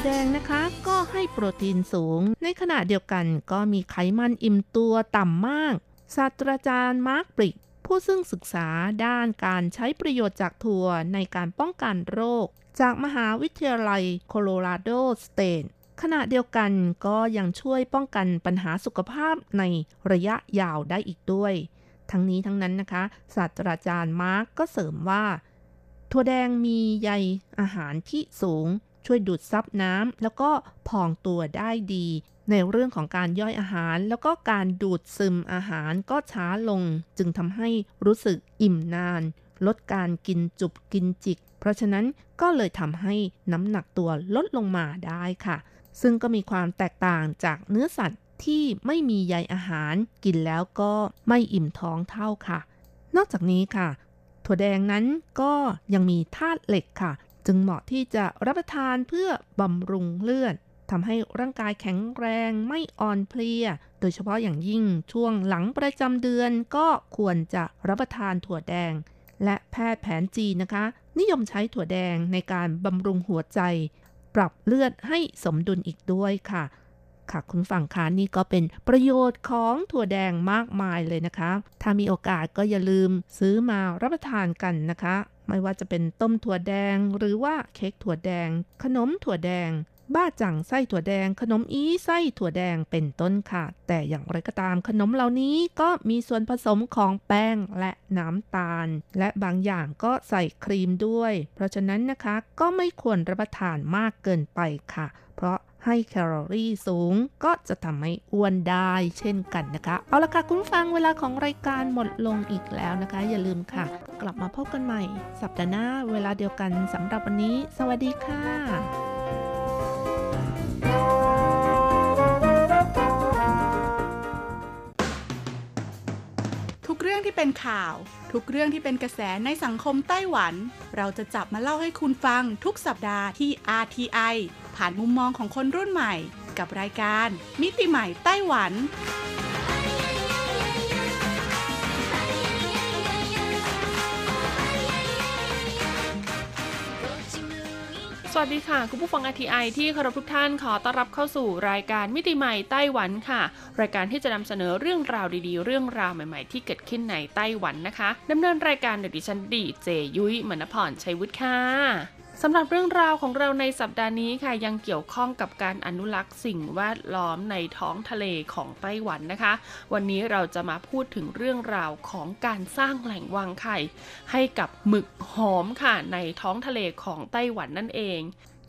วแดงนะคะ ก็ให้โปรตีนสูง ในขณะเดียวกันก็มีไขมันอิ่มตัวต่ำมาก ศาสตราจารย์มาร์กบริก ผู้ซึ่งศึกษาด้านการใช้ประโยชน์จากถั่วในการป้องกันโรค จากมหาวิทยาลัยโคโลราโดสเตทขณะเดียวกันก็ยังช่วยป้องกันปัญหาสุขภาพในระยะยาวได้อีกด้วย ทั้งนี้ทั้งนั้นนะคะ ศาสตราจารย์มาร์กก็เสริมว่า ถั่วแดงมีใยอาหารที่สูง ช่วยดูดซับน้ำแล้วก็พองตัวได้ดี ในเรื่องของการย่อยอาหาร แล้วก็การดูดซึมอาหารก็ช้าลง จึงทำให้รู้สึกอิ่มนาน ลดการกินจุบกินจิก เพราะฉะนั้นก็เลยทำให้น้ำหนักตัวลดลงมาได้ค่ะ ซึ่งก็มีความแตกต่างจากเนื้อสัตว์ที่ไม่มีใยอาหารกินแล้วก็ไม่อิ่มท้องเท่าค่ะ นอกจากนี้ค่ะ ถั่วแดงนั้นก็ยังมีธาตุเหล็กค่ะ จึงเหมาะที่จะรับประทานเพื่อบำรุงเลือดทำให้ร่างกายแข็งแรงไม่อ่อนเพลีย โดยเฉพาะอย่างยิ่งช่วงหลังประจำเดือนก็ควรจะรับประทานถั่วแดง และแพทย์แผนจีนนะคะ นิยมใช้ถั่วแดงในการบำรุงหัวใจ ปรับเลือดให้สมดุลอีกด้วยค่ะ ค่ะคุณฝั่งคานี่ก็เป็นประโยชน์ของถั่วแดงมากมายเลยนะคะ ถ้ามีโอกาสก็อย่าลืมซื้อมารับประทานกันนะคะ ไม่ว่าจะเป็นต้มถั่วแดง หรือว่าเค้กถั่วแดง ขนมถั่วแดง บ้าจังไส้ถั่วแดง ขนมอีไส้ถั่วแดงเป็นต้นค่ะ แต่อย่างไรก็ตามขนมเหล่านี้ก็มีส่วนผสมของแป้งและน้ำตาล และบางอย่างก็ใส่ครีมด้วย เพราะฉะนั้นนะคะก็ไม่ควรรับประทานมากเกินไปค่ะ เพราะ ให้แคลอรี่สูง ก็จะทำให้อ้วนได้เช่นกันนะคะ เอาละค่ะคุณฟังเวลาของรายการหมดลงอีกแล้วนะคะ อย่าลืมค่ะ กลับมาพบกันใหม่ สัปดาห์หน้าเวลาเดียวกันสำหรับวันนี้ สวัสดีค่ะทุกเรื่องที่ที่เป็นข่าว ทุกเรื่องที่เป็นกระแสในสังคมไต้หวัน เราจะจับมาเล่าให้คุณฟังทุกสัปดาห์ที่ RTI ผ่านมุมมองของคนรุ่นใหม่ กับรายการ มิติใหม่ไต้หวันสวัสดีค่ะ คุณผู้ฟัง RTI ที่เคารพทุกท่านขอต้อนรับเข้าสู่รายการมิติใหม่ไต้หวันค่ะ รายการที่จะนำเสนอเรื่องราวดีๆ เรื่องราวใหม่ๆ ที่เกิดขึ้นในไต้หวันนะคะดำเนินรายการโดยดิฉันดีเจยุ้ยมณพรชัยวุฒิค่ะ สำหรับเรื่องราวของเราในสัปดาห์นี้ค่ะยังเกี่ยวข้องกับการอนุรักษ์สิ่งแวดล้อมในท้องทะเลของไต้หวันนะคะ วันนี้เราจะมาพูดถึงเรื่องราวของการสร้างแหล่งวางไข่ ให้กับหมึกหอมค่ะในท้องทะเลของไต้หวันนั่นเอง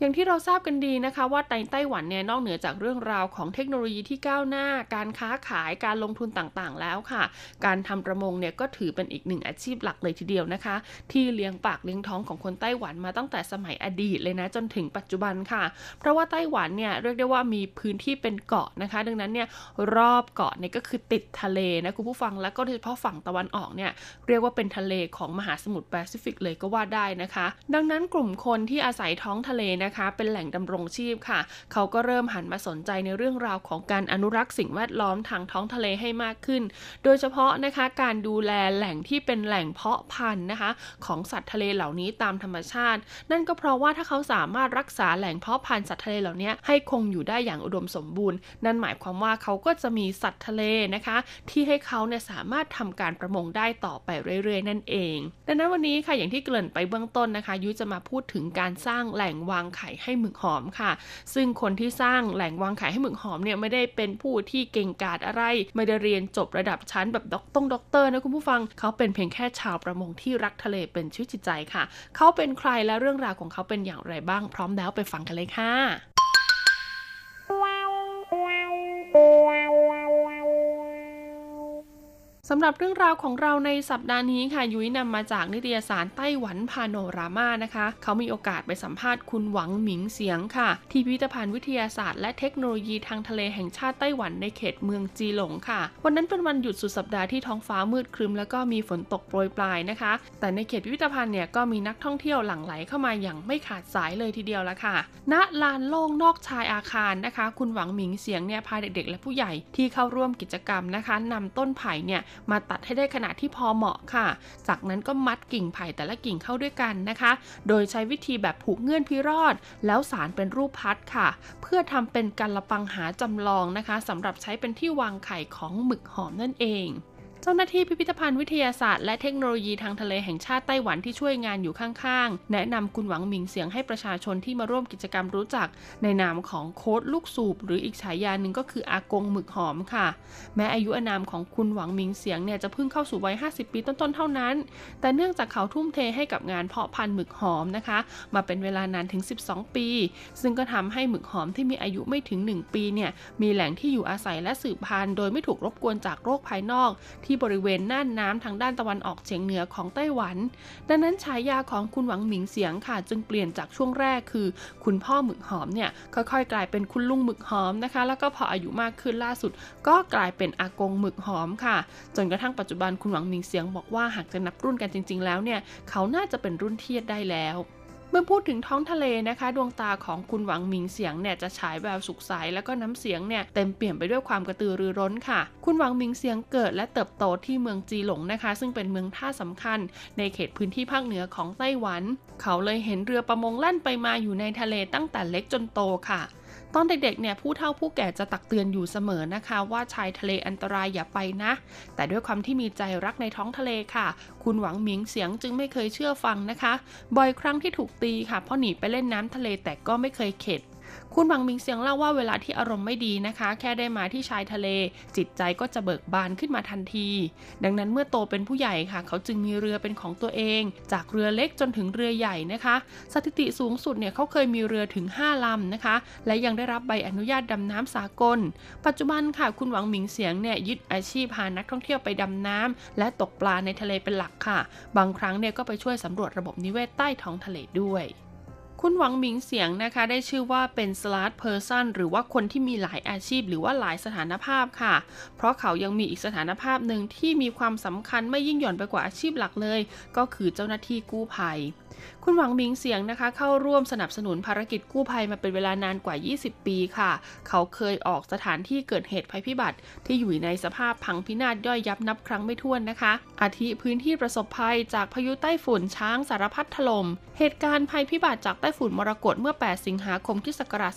อย่างที่เราทราบกันดีนะคะว่าในไต้หวันเนี่ยนอกเหนือจากเรื่องราวของเทคโนโลยีที่ก้าวหน้า การค้าขายการลงทุนต่างๆ แล้วค่ะ การทำประมงเนี่ยก็ถือเป็นอีกหนึ่งอาชีพหลักเลยทีเดียวนะคะ ที่เลี้ยงปากเลี้ยงท้องของคนไต้หวันมาตั้งแต่สมัยอดีตเลยนะจนถึงปัจจุบันค่ะ เพราะว่าไต้หวันเนี่ยเรียกได้ว่ามีพื้นที่เป็นเกาะนะคะ ดังนั้นเนี่ยรอบเกาะเนี่ยก็คือติดทะเลนะคุณผู้ฟังแล้วก็โดยเฉพาะฝั่งตะวันออกเนี่ยเรียกว่าเป็นทะเลของมหาสมุทรแปซิฟิกเลยก็ว่าได้นะคะ ดังนั้นกลุ่มคนที่อาศัยท้องทะเลนะคะเป็นแหล่งดำรงชีพค่ะ เขาก็เริ่มหันมาสนใจในเรื่องราวของการอนุรักษ์สิ่งแวดล้อมทางท้องทะเลให้มากขึ้น โดยเฉพาะนะคะการดูแลแหล่งที่เป็นแหล่งเพาะพันธุ์นะคะ ของสัตว์ทะเลเหล่านี้ตามธรรมชาติ นั่นก็เพราะว่าถ้าเขาสามารถรักษาแหล่งเพาะพันธุ์สัตว์ทะเลเหล่านี้ให้คงอยู่ได้อย่างอุดมสมบูรณ์ นั่นหมายความว่าเขาก็จะมีสัตว์ทะเลนะคะ ที่ให้เขาเนี่ยสามารถทำการประมงได้ต่อไปเรื่อยๆ นั่นเอง ดังนั้นวันนี้ค่ะอย่างที่เกริ่นไปเบื้องต้นนะคะยุ้ยจะมาพูดถึงการสร้างแหล่งวางไข่ให้หมึกหอมค่ะ ซึ่งคนที่สร้างแหล่งวางไข่ให้หมึกหอมเนี่ยไม่ได้เป็นผู้ที่เก่งกาจอะไร ไม่ได้เรียนจบระดับชั้นแบบด็อกต้องด็อกเตอร์นะคุณผู้ฟัง เขาเป็นเพียงแค่ชาวประมงที่รักทะเลเป็นชีวิตจิตใจค่ะ เขาเป็นใครและเรื่องราวของเขาเป็นอย่างไรบ้างพร้อมแล้วไปฟังกันเลยค่ะ สำหรับเรื่องราวของเราในสัปดาห์นี้ค่ะยุ้ยนำมาจากนิตยสารไต้หวันพาโนรามานะคะ เขามีโอกาสไปสัมภาษณ์คุณหวังหมิงเสียงค่ะ ที่พิพิธภัณฑ์วิทยาศาสตร์และเทคโนโลยีทางทะเลแห่งชาติไต้หวันในเขตเมืองจีหลงค่ะ วันนั้นเป็นวันหยุดสุดสัปดาห์ที่ท้องฟ้ามืดครึมแล้วก็มีฝนตกโปรยปรายนะคะ แต่ในเขตพิพิธภัณฑ์เนี่ยก็มีนักท่องเที่ยวหลั่งไหลเข้ามาอย่างไม่ขาดสายเลยทีเดียวละค่ะ ณลานโล่งนอกชายอาคารนะคะ คุณหวังหมิงเสียงเนี่ยพาเด็กๆ และผู้ใหญ่ที่เข้าร่วมกิจกรรมนะคะนำต้นไผ่เนี่ยมาตัดให้ได้ขนาดที่พอเหมาะค่ะ จากนั้นก็มัดกิ่งไผ่แต่ละกิ่งเข้าด้วยกันนะคะ โดยใช้วิธีแบบผูกเงื่อนพิรอด แล้วสารเป็นรูปพัดค่ะ เพื่อทำเป็นการละปังหาจำลองนะคะสำหรับใช้เป็นที่วางไข่ของหมึกหอมนั่นเอง เจ้าหน้าที่พิพิธภัณฑ์วิทยาศาสตร์และเทคโนโลยีทางทะเลแห่งชาติไต้หวันที่ช่วยงานอยู่ข้างๆ แนะนำคุณหวังหมิงเสียงให้ประชาชนที่มาร่วมกิจกรรมรู้จัก ในนามของโค้ดลูกสูบ หรืออีกฉายาหนึ่งก็คืออากงหมึกหอมค่ะ แม้อายุอานามของคุณหวังหมิงเสียงเนี่ยจะเพิ่งเข้าสู่วัย 50 ปีต้นๆ เท่านั้น แต่เนื่องจากเขาทุ่มเทให้กับงานเพาะพันธุ์หมึกหอมนะคะ มาเป็นเวลานานถึง 12 ปี ซึ่งก็ทำให้หมึกหอมที่มีอายุไม่ถึง 1 ปีเนี่ยมีแหล่งที่อยู่อาศัยและสืบพันธุ์โดยไม่ถูกรบกวนจากโรคภายนอกที่ที่บริเวณน่านน้ำทางด้านตะวันออกเฉียงเหนือของไต้หวัน ดังนั้นฉายาของคุณหวังหมิงเสียงค่ะจึงเปลี่ยนจากช่วงแรกคือ คุณพ่อหมึกหอมเนี่ยค่อยๆ กลายเป็นคุณลุงหมึกหอมนะคะ แล้วก็พออายุมากขึ้นล่าสุด ก็กลายเป็นอากงหมึกหอมค่ะ จนกระทั่งปัจจุบันคุณหวังหมิงเสียงบอกว่าหากจะนับรุ่นกันจริง ๆ แล้วเนี่ยเขาน่าจะเป็นรุ่นเทียดได้แล้ว เมื่อพูดถึงท้องทะเลนะคะ ดวงตาของคุณหวังหมิงเสียงเนี่ยจะฉายแววสุขใสแล้วก็น้ำเสียงเนี่ยเต็มเปี่ยมไปด้วยความกระตือรือร้นค่ะ คุณหวังหมิงเสียงเกิดและเติบโตที่เมืองจีหลงนะคะ ซึ่งเป็นเมืองท่าสำคัญ ในเขตพื้นที่ภาคเหนือของไต้หวัน เขาเลยเห็นเรือประมงแล่นไปมาอยู่ในทะเลตั้งแต่เล็กจนโตค่ะ ตอนเด็กๆ เนี่ยผู้เฒ่าผู้แก่จะตักเตือนอยู่เสมอนะคะ ว่าชายทะเลอันตรายอย่าไปนะ แต่ด้วยความที่มีใจรักในท้องทะเลค่ะ คุณหวังหมิงเสียงจึงไม่เคยเชื่อฟังนะคะ บ่อยครั้งที่ถูกตีค่ะเพราะหนีไปเล่นน้ำทะเลแต่ก็ไม่เคยเข็ด คุณหวังมิงเสียงเล่าว่าเวลาที่อารมณ์ไม่ดีนะคะ แค่ได้มาที่ชายทะเล จิตใจก็จะเบิกบานขึ้นมาทันที ดังนั้นเมื่อโตเป็นผู้ใหญ่ค่ะ เขาจึงมีเรือเป็นของตัวเอง จากเรือเล็กจนถึงเรือใหญ่นะคะ สถิติสูงสุดเนี่ยเขาเคยมีเรือถึง 5 ลำนะคะ และยังได้รับใบอนุญาตดำน้ำสากล ปัจจุบันค่ะ คุณหวังหมิงเสียงเนี่ยยึดอาชีพพานักท่องเที่ยวไปดำน้ำและตกปลาในทะเลเป็นหลักค่ะ บางครั้งเนี่ยก็ไปช่วยสำรวจระบบนิเวศใต้ท้องทะเลด้วย คุณหวังหมิงเสียงนะคะได้ชื่อว่าเป็น slot person หรือว่าคนที่มีหลายอาชีพ หรือว่าหลายสถานภาพค่ะ เพราะเขายังมีอีกสถานภาพหนึ่งที่มีความสำคัญไม่ยิ่งหย่อนไปกว่าอาชีพหลักเลย ก็คือเจ้าหน้าที่กู้ภัย คุณหวังมิงเสียงนะคะ เข้าร่วมสนับสนุนภารกิจกู้ภัยมาเป็นเวลานานกว่า 20 ปีค่ะ เขาเคยออกสถานที่เกิดเหตุภัยพิบัติ ที่อยู่ในสภาพพังพินาศย่อยยับนับครั้งไม่ถ้วนนะคะ อาทิพื้นที่ประสบภัยจากพายุใต้ฝุ่นช้างสารพัดถลม่มเหตุการณ์ภัยพิบัติจากใต้ฝุ่นมรกตเมื่อ 8 สิงหาคมที่ศักราช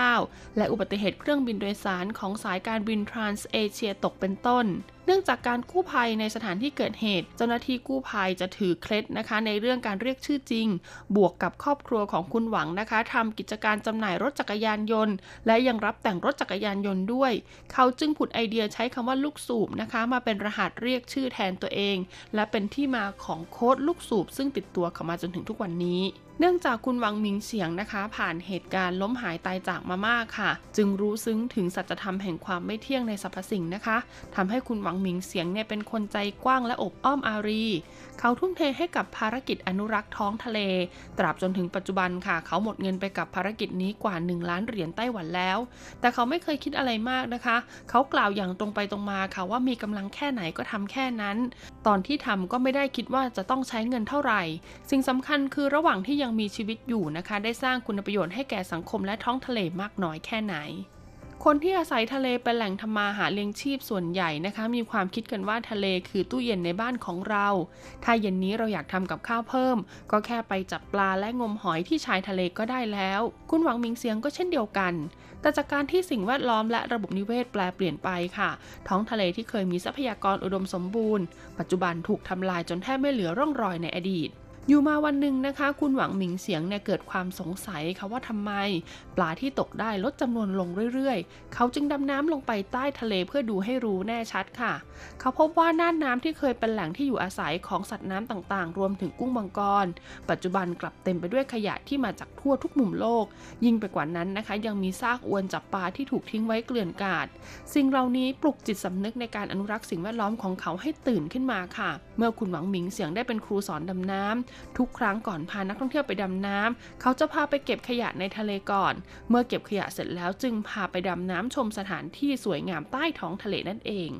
2009 และอุบัติเหตุเครื่องบินโดยสารของสายการบินทรานส์เอเชียตกเป็นต้น เนื่องจากการกู้ภัยในสถานที่เกิดเหตุ เจ้าหน้าที่กู้ภัยจะถือเคล็ดนะคะ ในเรื่องการเรียกชื่อจริง บวกกับครอบครัวของคุณหวังนะคะทำกิจการจำหน่ายรถจักรยานยนต์ และยังรับแต่งรถจักรยานยนต์ด้วย เขาจึงผุดไอเดียใช้คำว่าลูกสูบนะคะ มาเป็นรหัสเรียกชื่อแทนตัวเอง และเป็นที่มาของโค้ดลูกสูบ ซึ่งติดตัวเขามาจนถึงทุกวันนี้เนื่องจากคุณวังมิงเฉียงนะคะ ผ่านเหตุการณ์ล้มหายตายจากมามากค่ะ จึงรู้ซึ้งถึงสัจธรรมแห่งความไม่เที่ยงในสรรพสิ่งนะคะทำให้คุณวังมิงเฉียงเนี่ยเป็นคนใจกว้างและอบอ้อมอารี เขาทุ่มเทให้กับภารกิจอนุรักษ์ท้องทะเล ตราบจนถึงปัจจุบันค่ะ เขาหมดเงินไปกับภารกิจนี้กว่า 1 ล้านเหรียญไต้หวันแล้ว แต่เขาไม่เคยคิดอะไรมากนะคะ เขากล่าวอย่างตรงไปตรงมาค่ะว่ามีกำลังแค่ไหนก็ทำแค่นั้น ตอนที่ทำก็ไม่ได้คิดว่าจะต้องใช้เงินเท่าไหร่ สิ่งสำคัญคือระหว่างที่ยังมีชีวิตอยู่นะคะ ได้สร้างคุณประโยชน์ให้แก่สังคมและท้องทะเลมากน้อยแค่ไหน คนที่อาศัยทะเลเป็นแหล่งทำมาหาเลี้ยงชีพส่วนใหญ่นะคะ มีความคิดกันว่าทะเลคือตู้เย็นในบ้านของเรา ถ้าเย็นนี้เราอยากทำกับข้าวเพิ่ม ก็แค่ไปจับปลาและงมหอยที่ชายทะเลก็ได้แล้ว คุณหวังมิงเสียงก็เช่นเดียวกัน แต่จากการที่สิ่งแวดล้อมและระบบนิเวศแปลเปลี่ยนไปค่ะ ท้องทะเลที่เคยมีทรัพยากรอุดมสมบูรณ์ ปัจจุบันถูกทำลายจนแทบไม่เหลือร่องรอยในอดีต อยู่มาวันหนึ่งนะคะ คุณหวังหมิงเสียงเนี่ยเกิดความสงสัยค่ะว่าทำไม ปลาที่ตกได้ลดจำนวนลงเรื่อยๆ เขาจึงดำน้ำลงไปใต้ทะเลเพื่อดูให้รู้แน่ชัดค่ะ เขาพบว่าน่านน้ำที่เคยเป็นแหล่งที่อยู่อาศัยของสัตว์น้ำต่างๆ รวมถึงกุ้งมังกร ปัจจุบันกลับเต็มไปด้วยขยะที่มาจากทั่วทุกมุมโลก ยิ่งไปกว่านั้นนะคะ ยังมีซากอวนจับปลาที่ถูกทิ้งไว้เกลื่อนกาด สิ่งเหล่านี้ปลุกจิตสำนึกในการอนุรักษ์สิ่งแวดล้อมของเขาให้ตื่นขึ้นมาค่ะ เมื่อคุณหวังหมิงเสียงได้เป็นครูสอนดำน้ำทุกครั้งก่อนพานักท่องเที่ยวไปดำน้ำเขาจะพาไปเก็บขยะในทะเลก่อน เมื่อเก็บขยะเสร็จแล้วจึงพาไปดำน้ำชมสถานที่สวยงามใต้ท้องทะเลนั่นเอง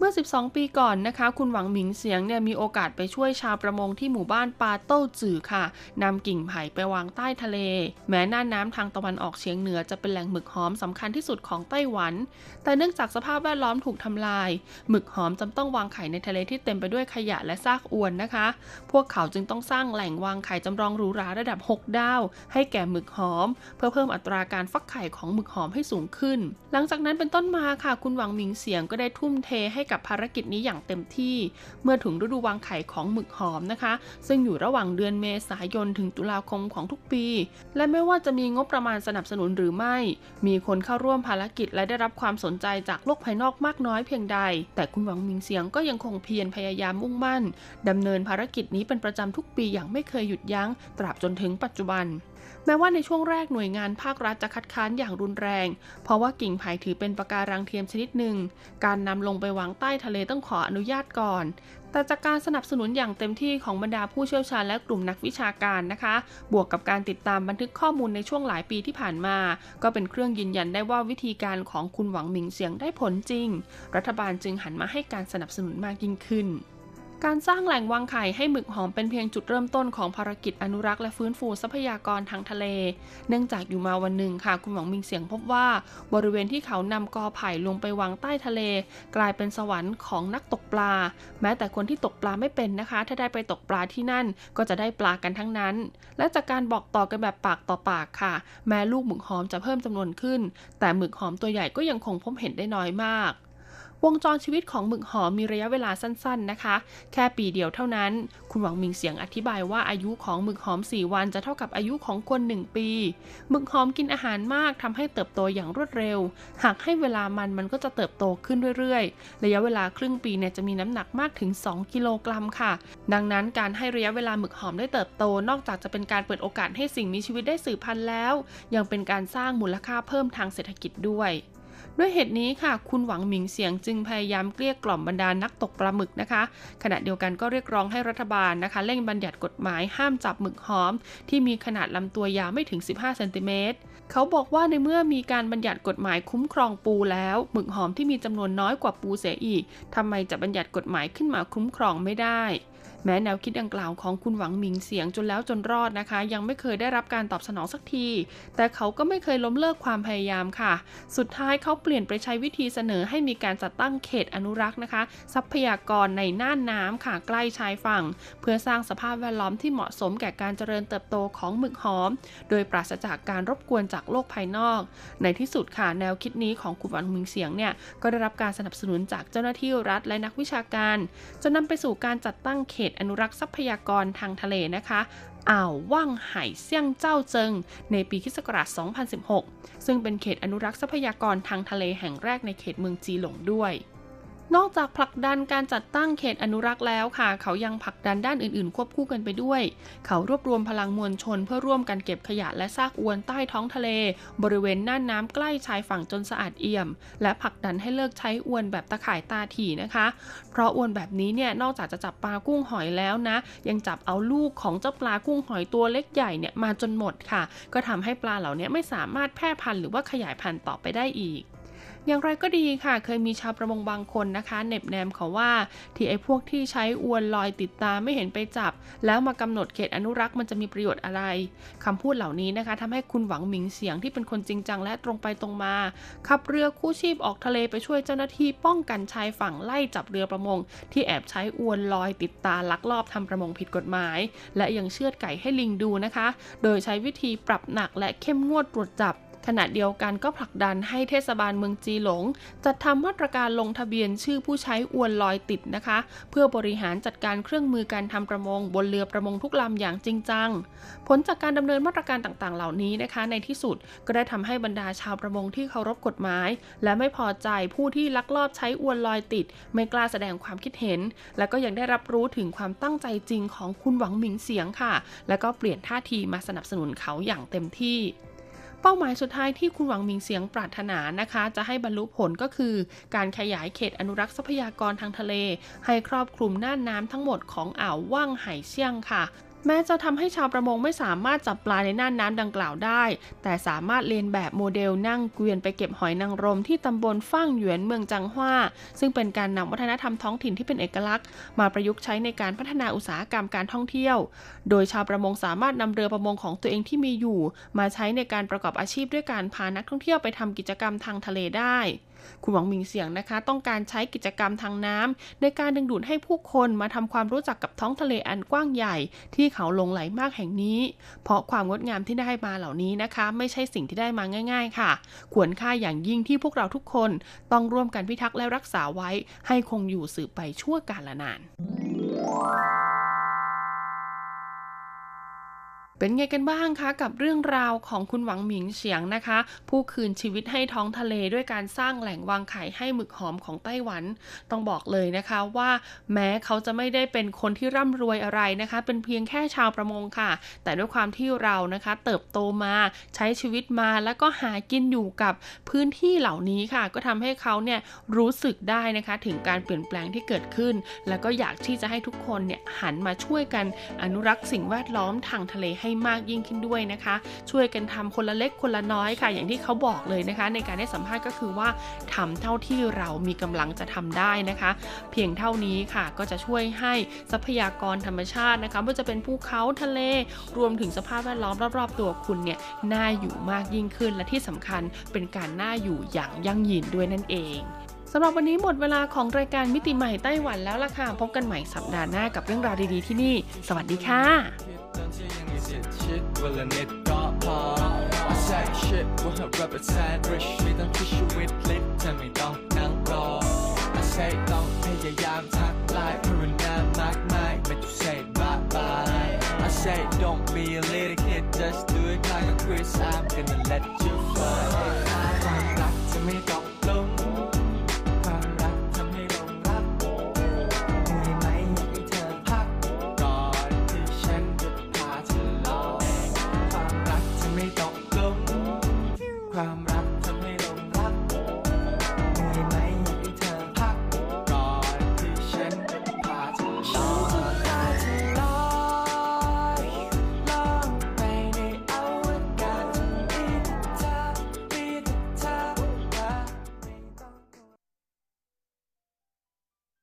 เมื่อ 12 ปีก่อนนะคะ คุณหวังหมิงเสียงเนี่ยมีโอกาสไปช่วยชาวประมงที่หมู่บ้านปาโต้จื่อค่ะนำกิ่งไผ่ไปวางใต้ทะเล แม้น่านน้ำทางตะวันออกเฉียงเหนือจะเป็นแหล่งหมึกหอมสำคัญที่สุดของไต้หวัน แต่เนื่องจากสภาพแวดล้อมถูกทำลาย หมึกหอมจำต้องวางไข่ในทะเลที่เต็มไปด้วยขยะและซากอวนนะคะ พวกเขาจึงต้องสร้างแหล่งวางไข่จำลองหรูหราระดับ 6 ดาว ให้แก่หมึกหอม เพื่อเพิ่มอัตราการฟักไข่ของหมึกหอมให้สูงขึ้น หลังจากนั้นเป็นต้นมาค่ะ คุณหวังหมิงเสียงก็ได้ทุ่มเทให้กับภารกิจนี้อย่างเต็มที่ เมื่อถึงฤดูวางไข่ของหมึกหอมนะคะ ซึ่งอยู่ระหว่างเดือนเมษายนถึงตุลาคมของทุกปี และไม่ว่าจะมีงบประมาณสนับสนุนหรือไม่ มีคนเข้าร่วมภารกิจและได้รับความสนใจจากโลกภายนอกมากน้อยเพียงใด แต่คุณหวังมิงเสียงก็ยังคงเพียรพยายามมุ่งมั่นดำเนินภารกิจนี้เป็นประจำทุกปีอย่างไม่เคยหยุดยัง้งตราบจนถึงปัจจุบัน แม้ว่าในช่วงแรกหน่วยงานภาครัฐจะคัดค้านอย่างรุนแรง เพราะว่ากิ่งไผ่ถือเป็นปะการังเทียมชนิดหนึ่ง การนำลงไปวางใต้ทะเลต้องขออนุญาตก่อน แต่จากการสนับสนุนอย่างเต็มที่ของบรรดาผู้เชี่ยวชาญและกลุ่มนักวิชาการนะคะ บวกกับการติดตามบันทึกข้อมูลในช่วงหลายปีที่ผ่านมา ก็เป็นเครื่องยืนยันได้ว่าวิธีการของคุณหวังหมิงเสียงได้ผลจริง รัฐบาลจึงหันมาให้การสนับสนุนมากยิ่งขึ้น การสร้างแหล่งวางไข่ให้หมึกหอมเป็นเพียงจุดเริ่มต้นของภารกิจอนุรักษ์และฟื้นฟูทรัพยากรทางทะเล เนื่องจากอยู่มาวันหนึ่งค่ะ คุณหวังมิงเสียงพบว่า บริเวณที่เขานำกอไผ่ลงไปวางใต้ทะเล กลายเป็นสวรรค์ของนักตกปลา แม้แต่คนที่ตกปลาไม่เป็นนะคะ ถ้าได้ไปตกปลาที่นั่นก็จะได้ปลากันทั้งนั้น และจากการบอกต่อกันแบบปากต่อปากค่ะ แม้ลูกหมึกหอมจะเพิ่มจำนวนขึ้น แต่หมึกหอมตัวใหญ่ก็ยังคงพบเห็นได้น้อยมาก วงจรชีวิตของหมึกหอมมีระยะเวลาสั้น ๆนะคะ แค่ปีเดียวเท่านั้น คุณหวังมิงเสียงอธิบายว่าอายุของหมึกหอม 4 วันจะเท่ากับอายุของคน 1 ปี หมึกหอมกินอาหารมากทำให้เติบโตอย่างรวดเร็ว หากให้เวลามันมันก็จะเติบโตขึ้นเรื่อยๆ ระยะเวลาครึ่งปีเนี่ยจะมีน้ำหนักมากถึง 2 กิโลกรัมค่ะ ดังนั้นการให้ระยะเวลาหมึกหอมได้เติบโต นอกจากจะเป็นการเปิดโอกาสให้สิ่งมีชีวิตได้สืบพันธุ์แล้ว ยังเป็นการสร้างมูลค่าเพิ่มทางเศรษฐกิจด้วย ด้วยเหตุนี้ค่ะ คุณหวังหมิงเสียงจึงพยายามเกลี้ยกล่อมบรรดานักตกปลาหมึกนะคะ ขณะเดียวกันก็เรียกร้องให้รัฐบาลนะคะเร่งบัญญัติกฎหมายห้ามจับหมึกหอม ที่มีขนาดลำตัวยาวไม่ถึง 15เซนติเมตรเขาบอกว่าในเมื่อมีการบัญญัติกฎหมายคุ้มครองปูแล้ว หมึกหอมที่มีจำนวนน้อยกว่าปูเสียอีกทำไมจะบัญญัติกฎหมายขึ้นมาคุ้มครองไม่ได้ แม้แนวคิดดังกล่าวของคุณหวังหมิงเสียงจนแล้วจนรอดนะคะ ยังไม่เคยได้รับการตอบสนองสักที แต่เขาก็ไม่เคยล้มเลิกความพยายามค่ะ สุดท้ายเขาเปลี่ยนไปใช้วิธีเสนอให้มีการจัดตั้งเขตอนุรักษ์นะคะ ทรัพยากรในน่านน้ำค่ะใกล้ชายฝั่ง เพื่อสร้างสภาพแวดล้อมที่เหมาะสมแก่การเจริญเติบโตของหมึกหอม โดยปราศจากการรบกวนจากโลกภายนอก ในที่สุดค่ะแนวคิดนี้ของคุณหวังหมิงเสียงเนี่ยก็ได้รับการสนับสนุนจากเจ้าหน้าที่รัฐและนักวิชาการจนนำไปสู่การจัดตั้งเขตอนุรักษ์ทรัพยากรทางทะเลนะคะอ่าวว่างไห่เซี่ยงเจ้าเจิง ในปีคศ2016 ซึ่งเป็นเขตอนุรักษ์ทรัพยากรทางทะเลแห่งแรกในเขตเมืองจีหลงด้วย นอกจากผลักดันการจัดตั้งเขตอนุรักษ์แล้วค่ะ เขายังผลักดันด้านอื่นๆ ควบคู่กันไปด้วย เขารวบรวมพลังมวลชน เพื่อร่วมกันเก็บขยะและซากอวนใต้ท้องทะเล บริเวณน่านน้ำใกล้ชายฝั่งจนสะอาดเอี่ยม และผลักดันให้เลิกใช้อวนแบบตะข่ายตาถี่นะคะ เพราะอวนแบบนี้เนี่ยนอกจากจะจับปลากุ้งหอยแล้วนะ ยังจับเอาลูกของเจ้าปลากุ้งหอยตัวเล็กใหญ่เนี่ยมาจนหมดค่ะ ก็ทำให้ปลาเหล่านี้ไม่สามารถแพร่พันธุ์หรือว่าขยายพันธุ์ต่อไปได้อีก อย่างไรก็ดีค่ะ เคยมีชาวประมงบางคนนะคะเน็บแนมเขาว่าที่ไอ้พวกที่ใช้อวนลอยติดตามไม่เห็นไปจับ แล้วมากำหนดเขตอนุรักษ์มันจะมีประโยชน์อะไรคำพูดเหล่านี้นะคะทำให้คุณหวังหมิงเสียงที่เป็นคนจริงจังและตรงไปตรงมา ขับเรือคู่ชีพออกทะเลไปช่วยเจ้าหน้าที่ป้องกันชายฝั่งไล่จับเรือประมง ที่แอบใช้อวนลอยติดตาลักลอบทำประมงผิดกฎหมาย และยังเชือดไก่ให้ลิงดูนะคะ โดยใช้วิธีปรับหนักและเข้มงวดตรวจจับ ขณะเดียวกันก็ผลักดันให้เทศบาลเมืองจีหลง จัดทำมาตรการลงทะเบียนชื่อผู้ใช้อวนลอยติดนะคะ เพื่อบริหารจัดการเครื่องมือการทำประมง บนเรือประมงทุกลำอย่างจริงจัง ผลจากการดำเนินมาตรการต่างๆ เหล่านี้นะคะ ในที่สุดก็ได้ทำให้บรรดาชาวประมงที่เคารพกฎหมาย และไม่พอใจผู้ที่ลักลอบใช้อวนลอยติด ไม่กล้าแสดงความคิดเห็น และก็ยังได้รับรู้ถึงความตั้งใจจริงของคุณหวังหมิงเสียงค่ะ และก็เปลี่ยนท่าทีมาสนับสนุนเขาอย่างเต็มที่ เป้าหมายสุดท้ายที่คุณหวังมิงเสียงปรารถนานะคะ จะให้บรรลุผลก็คือ การขยายเขตอนุรักษ์ทรัพยากรทางทะเล ให้ครอบคลุมน่านน้ำทั้งหมดของอ่าวว่างไห่เซี่ยงค่ะ แม้จะทำให้ชาวประมงไม่สามารถจับปลาในน่านน้ำดังกล่าวได้ แต่สามารถเรียนแบบโมเดลนั่งเกวียนไปเก็บหอยนางรมที่ตำบลฟ่างหยวนเมืองจังหว้า ซึ่งเป็นการนำวัฒนธรรมท้องถิ่นที่เป็นเอกลักษณ์ มาประยุกต์ใช้ในการพัฒนาอุตสาหกรรมการท่องเที่ยว โดยชาวประมงสามารถนำเรือประมงของตัวเองที่มีอยู่ มาใช้ในการประกอบอาชีพด้วยการพานักท่องเที่ยวไปทำกิจกรรมทางทะเลได้ คุณหวังมิงเสียงนะคะ ต้องการใช้กิจกรรมทางน้ำในการดึงดูดให้ผู้คนมาทำความรู้จักกับท้องทะเลอันกว้างใหญ่ ที่เขาลงไหลมากแห่งนี้ เพราะความงดงามที่ได้มาเหล่านี้นะคะ ไม่ใช่สิ่งที่ได้มาง่าย ๆ ค่ะ ควรค่าอย่างยิ่งที่พวกเราทุกคนต้องร่วมกันพิทักษ์และรักษาไว้ ให้คงอยู่สืบไปชั่วกาลนาน เป็นไงกันบ้างคะกับเรื่องราวของคุณหวังหมิงเฉียงนะคะ ผู้คืนชีวิตให้ท้องทะเลด้วยการสร้างแหล่งวางไข่ให้หมึกหอมของไต้หวัน ต้องบอกเลยนะคะว่าแม้เขาจะไม่ได้เป็นคนที่ร่ำรวยอะไรนะคะ เป็นเพียงแค่ชาวประมงค่ะ แต่ด้วยความที่เรานะคะ เติบโตมาใช้ชีวิตมาแล้วก็หากินอยู่กับพื้นที่เหล่านี้ค่ะ ก็ทำให้เขาเนี่ยรู้สึกได้นะคะ ถึงการเปลี่ยนแปลงที่เกิดขึ้น แล้วก็อยากที่จะให้ทุกคนเนี่ยหันมาช่วยกันอนุรักษ์สิ่งแวดล้อมทางทะเลให้ให้มากยิ่งขึ้นด้วยนะคะ ช่วยกันทำคนละเล็กคนละน้อยค่ะ อย่างที่เขาบอกเลยนะคะ ในการให้สัมภาษณ์ก็คือว่าทำเท่าที่เรามีกำลังจะทำได้นะคะ เพียงเท่านี้ค่ะก็จะช่วยให้ทรัพยากรธรรมชาตินะคะไม่ว่าจะเป็นภูเขาทะเล รวมถึงสภาพแวดล้อมรอบๆ ตัวคุณเนี่ยน่าอยู่มากยิ่งขึ้น และที่สำคัญเป็นการน่าอยู่อย่างยั่งยืนด้วยนั่นเองสำหรับวันนี้หมดเวลาของรายการมิติใหม่ไต้หวันแล้วล่ะค่ะ พบกันใหม่สัปดาห์หน้ากับเรื่องราวดีๆที่นี่ สวัสดีค่ะ I say shit with her side don't you with. Tell me don't now. I say don't pay your yam tack like Peru a like mine. But you say bye bye. I say don't be a little kid. Just do it like a Chris. I'm gonna let you fly. Come back to me, don't